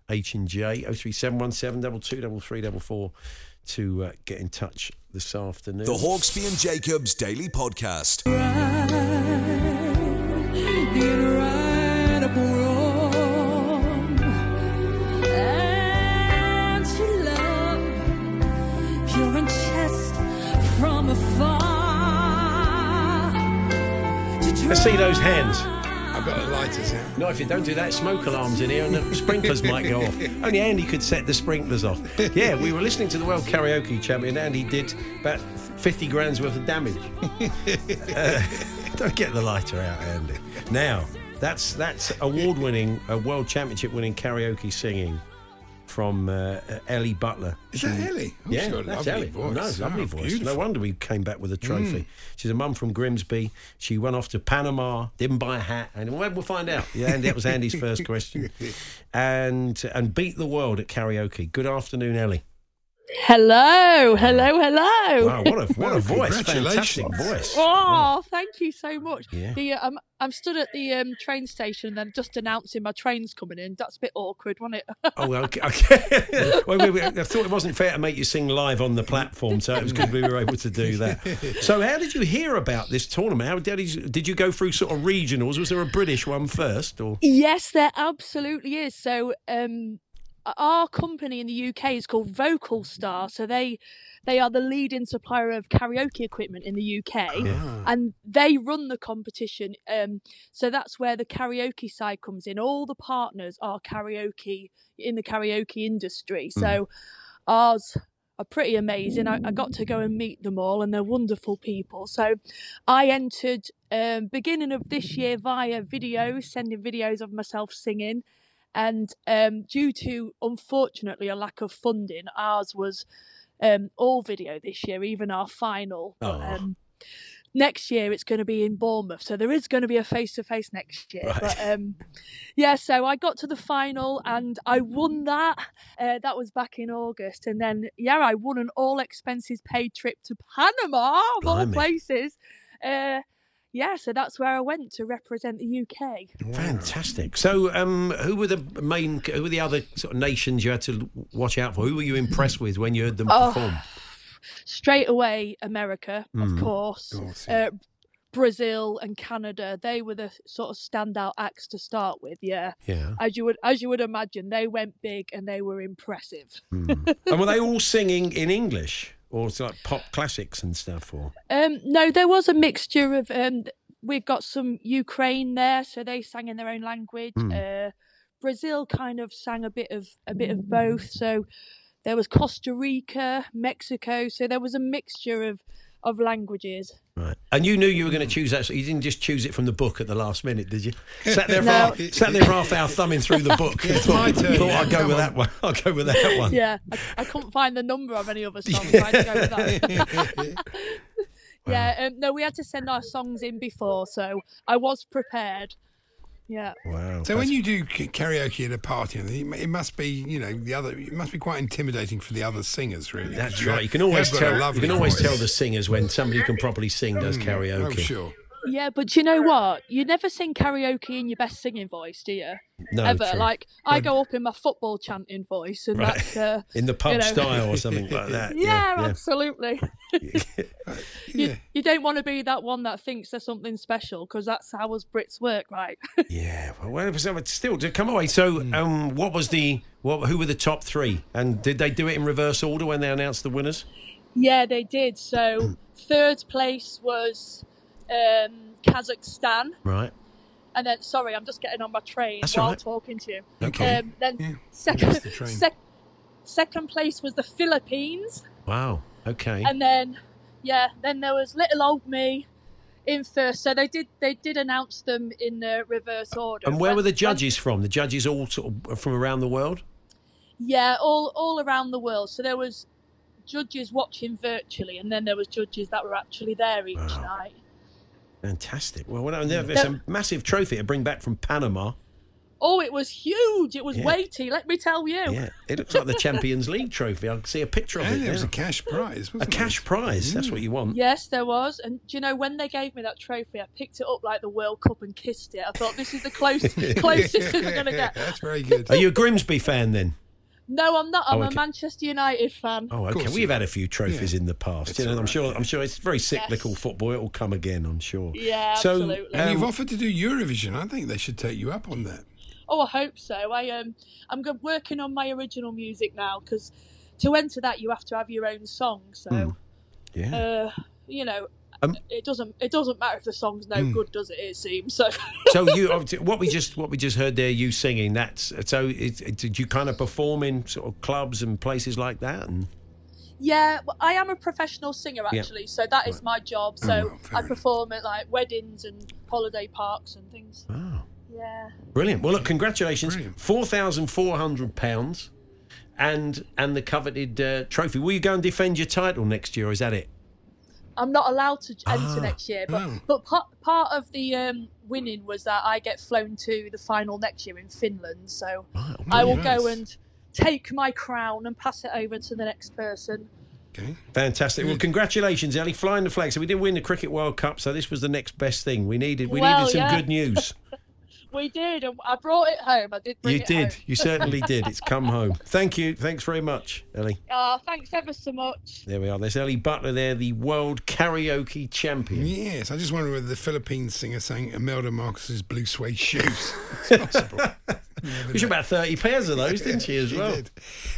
H and J, 03717 223344 to uh, get in touch this afternoon. The Hawksbee and Jacobs Daily Podcast. Let's see those hands. I've got a lighter, here. No, if you don't do that, smoke alarms in here and the sprinklers might go off. Only Andy could set the sprinklers off. Yeah, we were listening to the World Karaoke Champion. And Andy did about 50 grand's worth of damage. Uh, don't get the lighter out, Andy. Now, that's that's award-winning, uh, world championship-winning karaoke singing from uh, uh, Ellie Butler. Is that Ellie? Oh, yeah, got that's lovely Ellie. voice. No, lovely Oh, voice. No wonder we came back with a trophy. Mm. She's a mum from Grimsby. She went off to Panama, didn't buy a hat, and well, we'll find out. Yeah, Andy, that was Andy's first question, and and beat the world at karaoke. Good afternoon, Ellie. Hello, hello, hello. Wow, what a what a voice! Fantastic congratulations. voice. Oh, thank you so much. Yeah. The, uh, I'm, I'm stood at the um, train station and then just announcing my train's coming in. That's a bit awkward, wasn't it? Oh, well, okay. okay. wait, wait, wait. I thought it wasn't fair to make you sing live on the platform, so it was good we were able to do that. So, how did you hear about this tournament? How did you, did you go through sort of regionals? Was there a British one first, or yes, there absolutely is. So, um, our company in the UK is called Vocal Star. So they they are the leading supplier of karaoke equipment in the UK, Ah. and they run the competition. Um, so that's where the karaoke side comes in. All the partners are karaoke in the karaoke industry. So ours are pretty amazing. I, I got to go and meet them all, and they're wonderful people. So I entered um, beginning of this year via videos, sending videos of myself singing. And um, due to, unfortunately, a lack of funding, ours was um, all video this year, even our final. Oh. um, next year, it's going to be in Bournemouth. So there is going to be a face to face next year. Right. But um, yeah, so I got to the final and I won that. Uh, that was back in August. And then, yeah, I won an all expenses paid trip to Panama, of all places. Uh, yeah, so that's where I went to represent the UK. fantastic? So, um, who were the main? Who were the other sort of nations you had to watch out for? Who were you impressed with when you heard them Oh, perform? Straight away, America, Mm. of course. Uh, Brazil and Canada, they were the sort of standout acts to start with. Yeah, Yeah. as you would as you would imagine, they went big and they were impressive. and were they all singing in English, or it's like pop classics and stuff? Or Um, no, there was a mixture of. Um, we've got some Ukraine there, so they sang in their own language. Hmm. Uh, Brazil kind of sang a bit of a bit of both. So there was Costa Rica, Mexico. So there was a mixture of of languages. Right. And you knew you were going to choose that. So you didn't just choose it from the book at the last minute, did you? Sat there, No. for, sat there for half hour thumbing through the book. and It's thought, my turn thought now, I'll go come with on. that one. I'll go with that one. Yeah, I, I couldn't find the number of any other songs. so I had to go with that. yeah, um, no, we had to send our songs in before, so I was prepared. Yeah. Wow. So when you do karaoke at a party, it must be, you know, the other. It must be quite intimidating for the other singers, really. That's right. You can always have got tell. You can always voice. tell the singers when somebody who can properly sing does Mm, karaoke. Oh, sure. Yeah, but you know what? You never sing karaoke in your best singing voice, do you? No, Ever. true. Like I go up in my football chanting voice, and Right. that's uh, In the pub you know- style or something like that. Yeah, yeah. absolutely. you, you don't want to be that one that thinks there's something special because that's how us Brits work, right? Yeah, well, well, so it's still to come away. So, um, what was the what? Who were the top three? And did they do it in reverse order when they announced the winners? yeah, they did. So third place was um, Kazakhstan. Right. And then, sorry, I'm just getting on my train That's while all right. talking to you. Okay. Um, then Yeah, second, the train. sec- second place was the Philippines, Wow. Okay. and then yeah, then there was little old me in first. So they did they did announce them in the reverse order. and where When- were the when- judges from? The judges all sort of from around the world. Yeah, all all around the world. So there was judges watching virtually, and then there was judges that were actually there each night. Fantastic. Well, well there- mm. there's a massive trophy to bring back from Panama. Oh, it was huge! It was Yeah. weighty. Let me tell you. Yeah, it looks like the Champions League trophy. I can see a picture of And it. there was a cash prize, A wasn't cash prize. That's what you want. Yes, there was. And do you know when they gave me that trophy, I picked it up like the World Cup and kissed it. I thought this is the close, closest thing I'm going to get. That's very good. Are you a Grimsby fan then? No, I'm not. I'm Oh, a. Manchester United fan. Oh, okay. We've had a few trophies in the past. You know, I'm sure. I'm sure it's very cyclical football. It will come again. I'm sure. Yeah, So, absolutely. And you've um, offered to do Eurovision. I think they should take you up on that. Oh, I hope so. I um, I'm working on my original music now because to enter that you have to have your own song. So, Hmm. Yeah. uh, you know, Um, it doesn't it doesn't matter if the song's no Hmm. good, does it? It seems so. so you what we just what we just heard there you singing that's so it, it- did you kind of perform in sort of clubs and places like that and Yeah, well, I am a professional singer Yeah. actually, so that is my job. Oh, So well, I perform at like weddings and holiday parks and things. Wow. Yeah. brilliant well look congratulations four thousand four hundred pounds and and the coveted uh, trophy will you go and defend your title next year or is that it I'm not allowed to enter Ah, next year, but but part part of the um, winning was that I get flown to the final next year in Finland. So I will go and take my crown and pass it over to the next person. Okay. fantastic well congratulations Ellie flying the flag so we did win the cricket world cup so this was the next best thing we needed we Well, needed some yeah. good news We did, and I brought it home. I did bring you it did home. you certainly did it's come home thank you thanks very much ellie Oh, thanks ever so much. There we are. There's Ellie Butler there, the world karaoke champion. Yes, I just wonder whether the Philippine singer sang Imelda Marcos's blue suede shoes. It's possible. She had about 30 pairs of those, didn't she, as She well? did.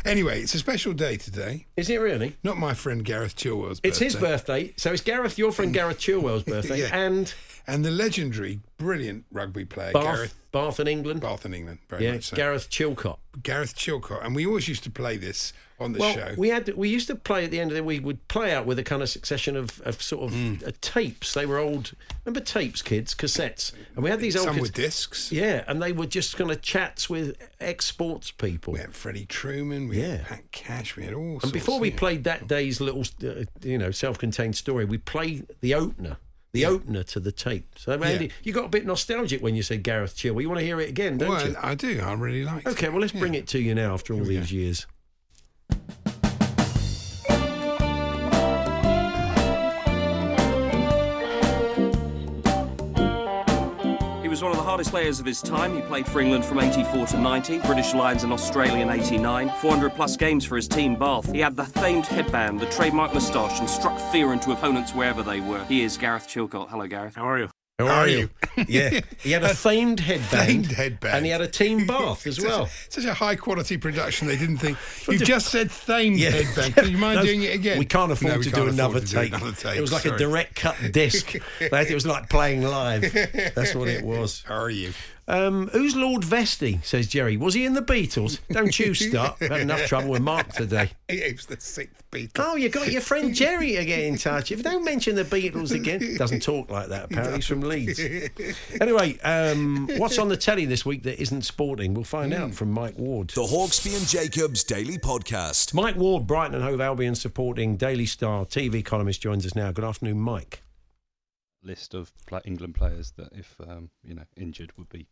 Anyway, it's a special day today. Is it really? Not my friend Gareth Chilwell's birthday. It's birthday. his birthday. So it's Gareth, your friend Gareth Chilwell's birthday. Yeah. And and the legendary, brilliant rugby player Bath, Gareth Bath in England. Bath in England, very yeah, much so. Gareth Chilcott. Gareth Chilcott, and we always used to play this on the well, show. we had we used to play at the end of the we would play out with a kind of succession of, of sort of Mm. uh, tapes. They were old, remember tapes, kids, cassettes, and we had these old Some with discs. Yeah, and they were just kind of chats with ex-sports people. We had Freddie Trueman, we Yeah. had Pat Cash, we had all sorts. And before we played that day's little, uh, you know, self-contained story, we play the opener, the opener to the tape. So, Andy, Yeah. you got a bit nostalgic when you said Gareth Chill. You want to hear it again, don't you? well, you? I do. I really like it. Okay, well, let's bring it to you now after all these years. Was one of the hardest players of his time. He played for England from 84 to 90, British Lions and Australia in 89, 400 plus games for his team Bath. He had the famed headband, the trademark moustache, and struck fear into opponents wherever they were. He is Gareth Chilcott. Hello, Gareth. How are you? How are you? yeah, he had a famed headband, Famed headband. and he had a team bath as Such a- well. Such a high quality production. They didn't think. You just said famed Yeah. headband. Can you mind No, doing it again? We can't afford No, we to can't do afford another to do take. another take, It was like sorry. a direct cut disc. It was like playing live. That's what it was. How are you? Um, who's Lord Vestey? Says Jerry. Was he in the Beatles? Don't you start. I've had enough trouble with Mark today. He was the sixth Beatle. Oh, you got your friend Jerry to get in touch. If you don't mention the Beatles again, doesn't talk like that. Apparently, he's from Leeds. Anyway, um, what's on the telly this week that isn't sporting? We'll find out from Mike Ward. The Hawksbee and Jacobs Daily Podcast. Mike Ward, Brighton and Hove Albion supporting Daily Star TV columnist, joins us now. Good afternoon, Mike. list of England players that, if um, you know injured, would be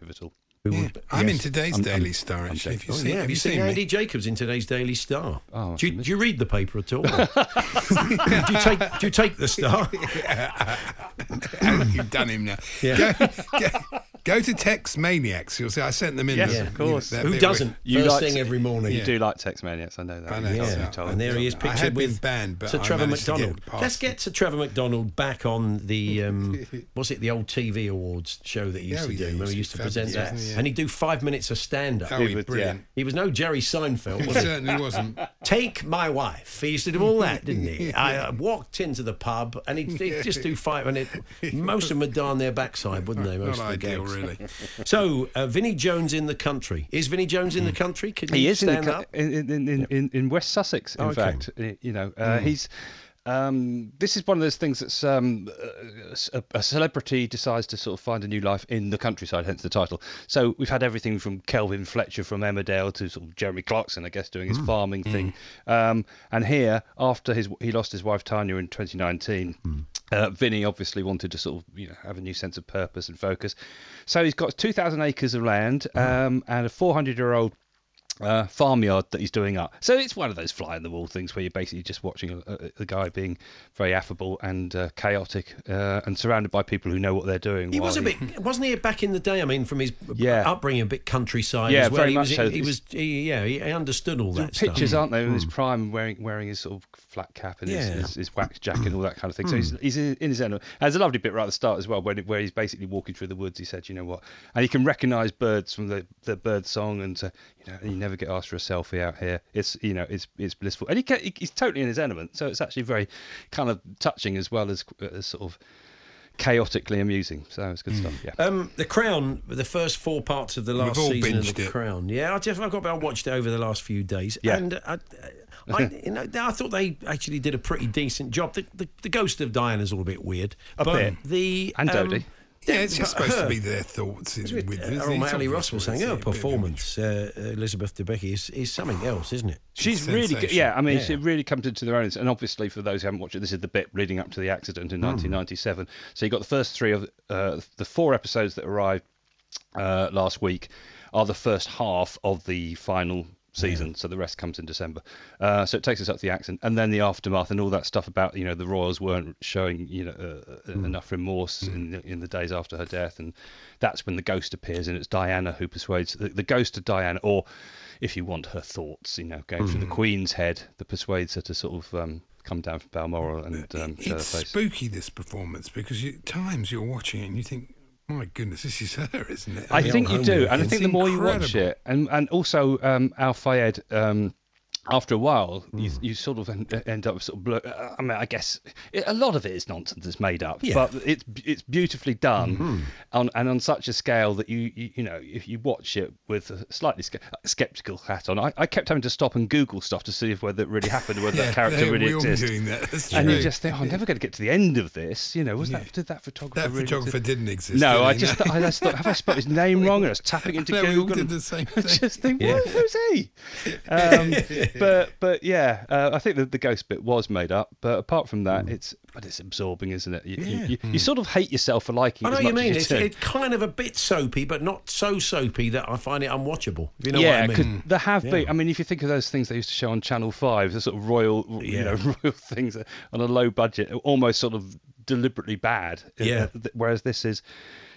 pivotal. Who Yeah. would- I'm in today's I'm- Daily I'm- Star, actually. Have you oh, seen- yeah. have Have you you seen seen me? Andy Jacobs in today's Daily Star? Oh, do, you, do you read the paper at all? do you take Do you take the Star? You've done him now. Yeah. Go, go, go to Text Maniacs. You'll see I sent them in. Yes, the- of course. that Who doesn't? You First like thing to- every morning. You do like Tex Maniacs, I know that. I know, yeah. Yeah, told and there he is pictured with banned, but Sir Trevor managed to get McDonald. Let's get Sir Trevor McDonald back on the um, what's it, the old TV awards show that he used to do. he Remember, used he to used to present that, wasn't? Yeah. and he'd do five minutes of stand up. Oh, he was brilliant. He was no Jerry Seinfeld. Was he? certainly wasn't. Take my wife. He used to do all that, didn't he? I uh, walked into the pub and he'd, he'd just do five, and it, most of them would die on their backside, wouldn't they? Most Not of the ideal, gags. really. So, uh, Vinnie Jones in the country. Is Vinnie Jones in the country? Can He you is in, the, stand up? in, in, in, in, in West Sussex, in Okay. fact. You know, uh, he's. Um, this is one of those things that's um, a, a celebrity decides to sort of find a new life in the countryside, hence the title. So we've had everything from Kelvin Fletcher from Emmerdale to sort of Jeremy Clarkson, I guess, doing his farming thing. Um, and here, after his he lost his wife Tanya in 2019, uh, Vinnie obviously wanted to sort of you know have a new sense of purpose and focus. So he's got 2,000 acres of land um, and a 400 year old uh, farmyard that he's doing up. So it's one of those fly in the wall things where you're basically just watching a, a, a guy being very affable and uh, chaotic uh, and surrounded by people who know what they're doing. He was a bit, wasn't he? Back in the day, I mean, from his Yeah. upbringing, a bit countryside Yeah, as well. very he much was, so. He was, he, yeah, he understood all that pictures, stuff. aren't they? In his prime, wearing wearing his sort of flat cap and Yeah. his, his, his wax jacket and all that kind of thing. So Mm. he's, he's in, in his element. There's a lovely bit right at the start as well, where, where he's basically walking through the woods. He said, "You know what?" And he can recognise birds from the, the bird song, and uh, you you never get asked for a selfie out here. It's you know, it's it's blissful, and he can, he's totally in his element. So it's actually very kind of touching as well as, as sort of chaotically amusing. So it's good stuff. Yeah. Um, the Crown, the first four parts of the We've last all season of the it. Crown. Yeah, I just I got I watched it over the last few days, Yeah. and I, I, you know, I thought they actually did a pretty decent job. The, the, the ghost of Diana's all a bit weird, A but bit. the And um, Dodi. Yeah, it's just supposed to be their thoughts in- with Uh, this. Earl It's Manley obvious Russell saying it's her a bit of a- performance, uh, Elizabeth Debicki, is, is something else, isn't it? She's really good. Yeah, I mean, Yeah. she really comes into their own. And obviously, for those who haven't watched it, this is the bit leading up to the accident in Hmm. 1997. So you got the first three of uh, the four episodes that arrived uh, last week are the first half of the final season. So the rest comes in December. Uh, so it takes us up to the accident, and then the aftermath and all that stuff about you know the royals weren't showing you know uh, Hmm. enough remorse in the, in the days after her death, and that's when the ghost appears, and it's Diana who persuades the, the ghost of Diana, or if you want her thoughts, you know, going through the Hmm. Queen's head that persuades her to sort of um, come down from Balmoral and um, show her It's face. spooky this performance because you, at times you're watching it and you think, "My goodness, this is her, isn't it?" I think you do, and I think the more you watch it, and and also um, Al Fayed. Um, after a while, you, Hmm. you sort of en- end up sort of. Blur- uh, I mean, I guess it, a lot of it is nonsense. It's made up, Yeah. but it's it's beautifully done, Hmm. on, and on such a scale that you, you you know if you watch it with a slightly ske- skeptical hat on, I, I kept having to stop and Google stuff to see if whether it really happened, whether Yeah, that character really exists. doing that, that's and you true. just think, oh, I'm never going to get to the end of this. You know, was that did that photographer? That really photographer exist? didn't exist. No, did I just, I just thought, have I spelled his name wrong? And I was tapping into No, we all did the same I thing. just think, Yeah. what, who's he? Um, but but yeah, uh, I think the, the ghost bit was made up. But apart from that, it's but it's absorbing, isn't it? You, you- Yeah. you, you sort of hate yourself for liking I it know what you mean. It's, you it's kind of a bit soapy, but not so soapy that I find it unwatchable. You know yeah, what I mean? there have been. I mean, if you think of those things they used to show on Channel Five, the sort of royal, you know, royal things on a low budget, almost sort of deliberately bad. Yeah. uh, Whereas this is,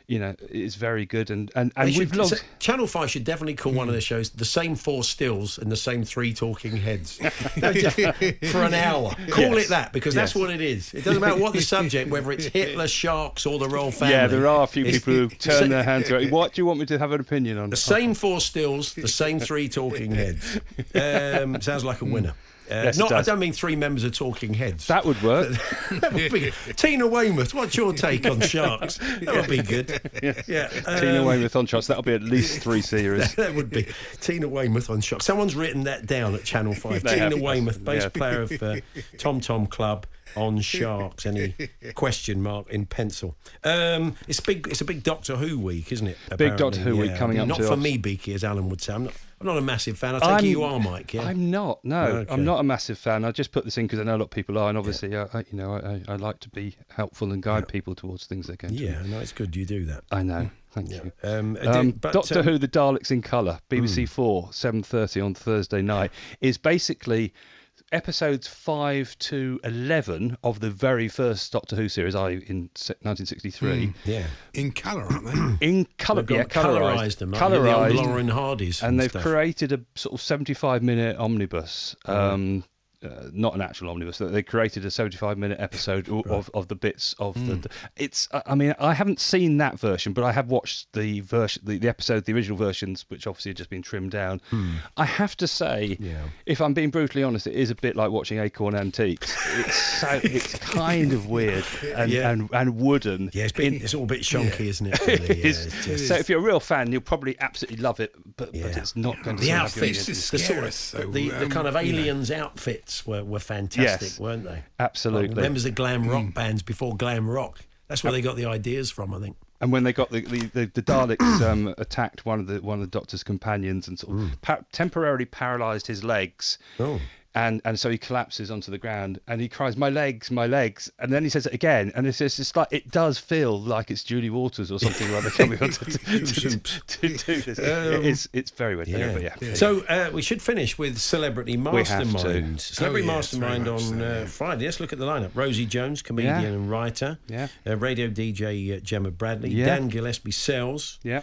you know, is very good and and and we've logged. so- Channel Five should definitely call one of their shows "The Same Four Stills and the Same Three Talking Heads" for an hour. Call Yes. it that because that's what it is. It doesn't matter what the subject, whether it's Hitler, sharks, or the royal family. Yeah, there are a few people who turn their hands around. What do you want me to have an opinion on? The same four stills, the same three talking heads. Um, sounds like a winner. Uh, Yes, not, I don't mean three members of Talking Heads. That would work. That would be- Tina Weymouth, what's your take on sharks? That would be good. Yeah, Tina um, Weymouth on sharks. That'll be at least three series. that would be Tina Weymouth on sharks. Someone's written that down at Channel Five. Tina have. Weymouth, bass Yeah. player of uh, Tom Tom Club on sharks. Any question mark in pencil? Um, it's big. It's a big Doctor Who week, isn't it? Big Doctor apparently? Who week coming up Not for us. me, Beaky, as Alan would say. I'm not. I'm not a massive fan. I take I'm- you are, Mike. Yeah. I'm not. No, Okay. I'm not a massive fan. I just put this in because I know a lot of people are, and obviously, I, I, you know, I, I like to be helpful and guide people towards things they're going to. Yeah, no, it's good you do that. I know. Thank you. Um, uh, Um, but, Doctor um, Who: The Daleks in Colour, BBC Mm. Four, seven thirty on Thursday night, is basically episodes five to eleven of the very first Doctor Who series, I in 1963. Mm. Yeah. In colour, aren't they? In colour, They've yeah, got colourised colourised, them, aren't they? The old colourised, Lauren Hardys and and they've stuff. created a sort of seventy-five minute omnibus. Um, uh, not an actual omnibus. They created a 75 minute episode o- of, of the bits of Hmm. the. It's. I I mean, I haven't seen that version, but I have watched the version, the, the episode, the original versions, which obviously have just been trimmed down. Hmm. I have to say, if I'm being brutally honest, it is a bit like watching Acorn Antiques. It's so. It's kind of weird and Yeah. and, and wooden. Yeah, it's, been, it's all a bit shonky, isn't it? Really? It Yeah, is. it's just- So if you're a real fan, you'll probably absolutely love it, but, but it's not going to the sort of have your outfits, ears. the, sort of, the, the kind of aliens outfits were, were fantastic, Yes, weren't they? absolutely. Like members of glam rock bands before glam rock. That's where they got the ideas from, I think. And when they got the the, the, the Daleks um, attacked one of the one of the Doctor's companions and sort of pa- temporarily paralysed his legs. Oh. And and so he collapses onto the ground and he cries, "My legs, my legs!" And then he says it again, and it's just it's like it does feel like it's Julie Walters or something like that coming on to, to, to, to, to do this. Um, it's it's very weird. Yeah. But yeah. So uh, we should finish with Celebrity We have to. Mastermind. Celebrity Oh, yes, Mastermind on so, uh. Friday. Let's look at the lineup. Rosie Jones, comedian Yeah. and writer. Yeah. Uh, radio DJ uh, Gemma Bradley. Yeah. Dan Gillespie Sells. Yeah.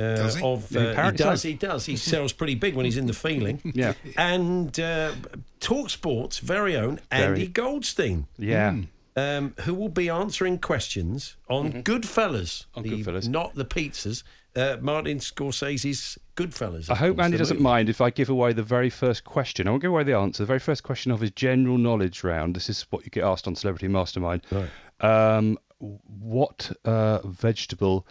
Uh, he? Of, uh, he does, he does. He sells pretty big when he's in the feeling. Yeah. And uh, Talk Sports' very own Andy Very. Goldstein. Yeah. Hmm. Um, who will be answering questions on Goodfellas, On the- Goodfellas. not the pizzas. Uh, Martin Scorsese's Goodfellas. I hope course, Andy doesn't movie. mind if I give away the very first question. I won't give away the answer. The very first question of his general knowledge round. This is what you get asked on Celebrity Mastermind. Right. Um, what uh, vegetable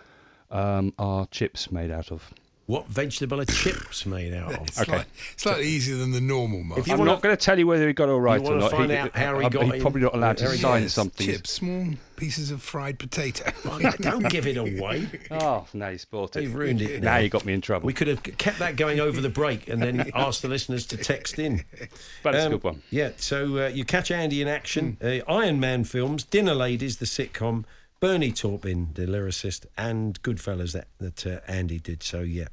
um, are chips made out of? What vegetable are chips made out of? It's, like, slightly easier than the normal mark. If you I'm wanna- not going to tell you whether he got it all right or wanna not. find out how he I'm- got he's in- probably not allowed to he sign gets something. Chips, small pieces of fried potato. Don't give it away. Oh, now you spoiled it. You've ruined it. Now you got me in trouble. We could have kept that going over the break and then asked the listeners to text in. But it's a Um, good one. Yeah, so uh, you catch Andy in action. Uh, Iron Man films, Dinner Ladies, the sitcom, Bernie Taupin, the lyricist, and Goodfellas that, that uh, Andy did. So, yeah.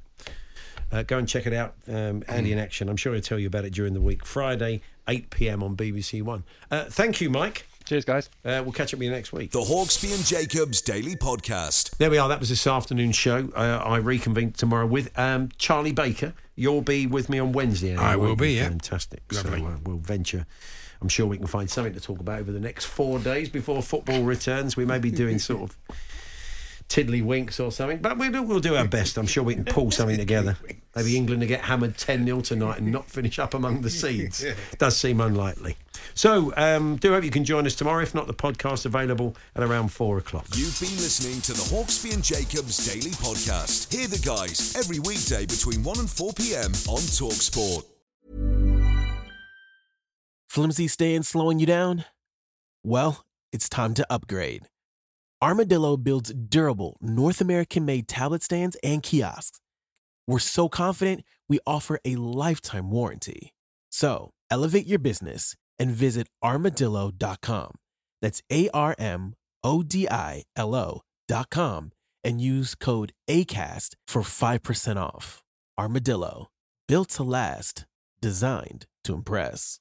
Uh, go and check it out, um, Andy in action. I'm sure he'll tell you about it during the week. Friday, 8 p.m. on BBC One. Uh, thank you, Mike. Cheers, guys. Uh, we'll catch up with you next week. The Hawksbee and Jacobs Daily Podcast. There we are. That was this afternoon's show. Uh, I reconvene tomorrow with um, Charlie Baker. You'll be with me on Wednesday. Andy, I will be, yeah. Fantastic. Lovely. So uh, we'll venture. I'm sure we can find something to talk about over the next four days before football returns. We may be doing sort of tiddly winks or something, but we'll, we'll do our best. I'm sure we can pull something together. Maybe England to get hammered 10 0 tonight and not finish up among the seeds. Does seem unlikely. So, um, do hope you can join us tomorrow. If not, the podcast available at around four o'clock. You've been listening to the Hawksbee and Jacobs Daily Podcast. Hear the guys every weekday between 1 and 4 p.m. on Talksport. Flimsy staying slowing you down? Well, it's time to upgrade. Armadillo builds durable, North American made tablet stands and kiosks. We're so confident we offer a lifetime warranty. So elevate your business and visit armadillo.com. That's A R M O D I L O.com and use code ACAST for 5% off. Armadillo, built to last, designed to impress.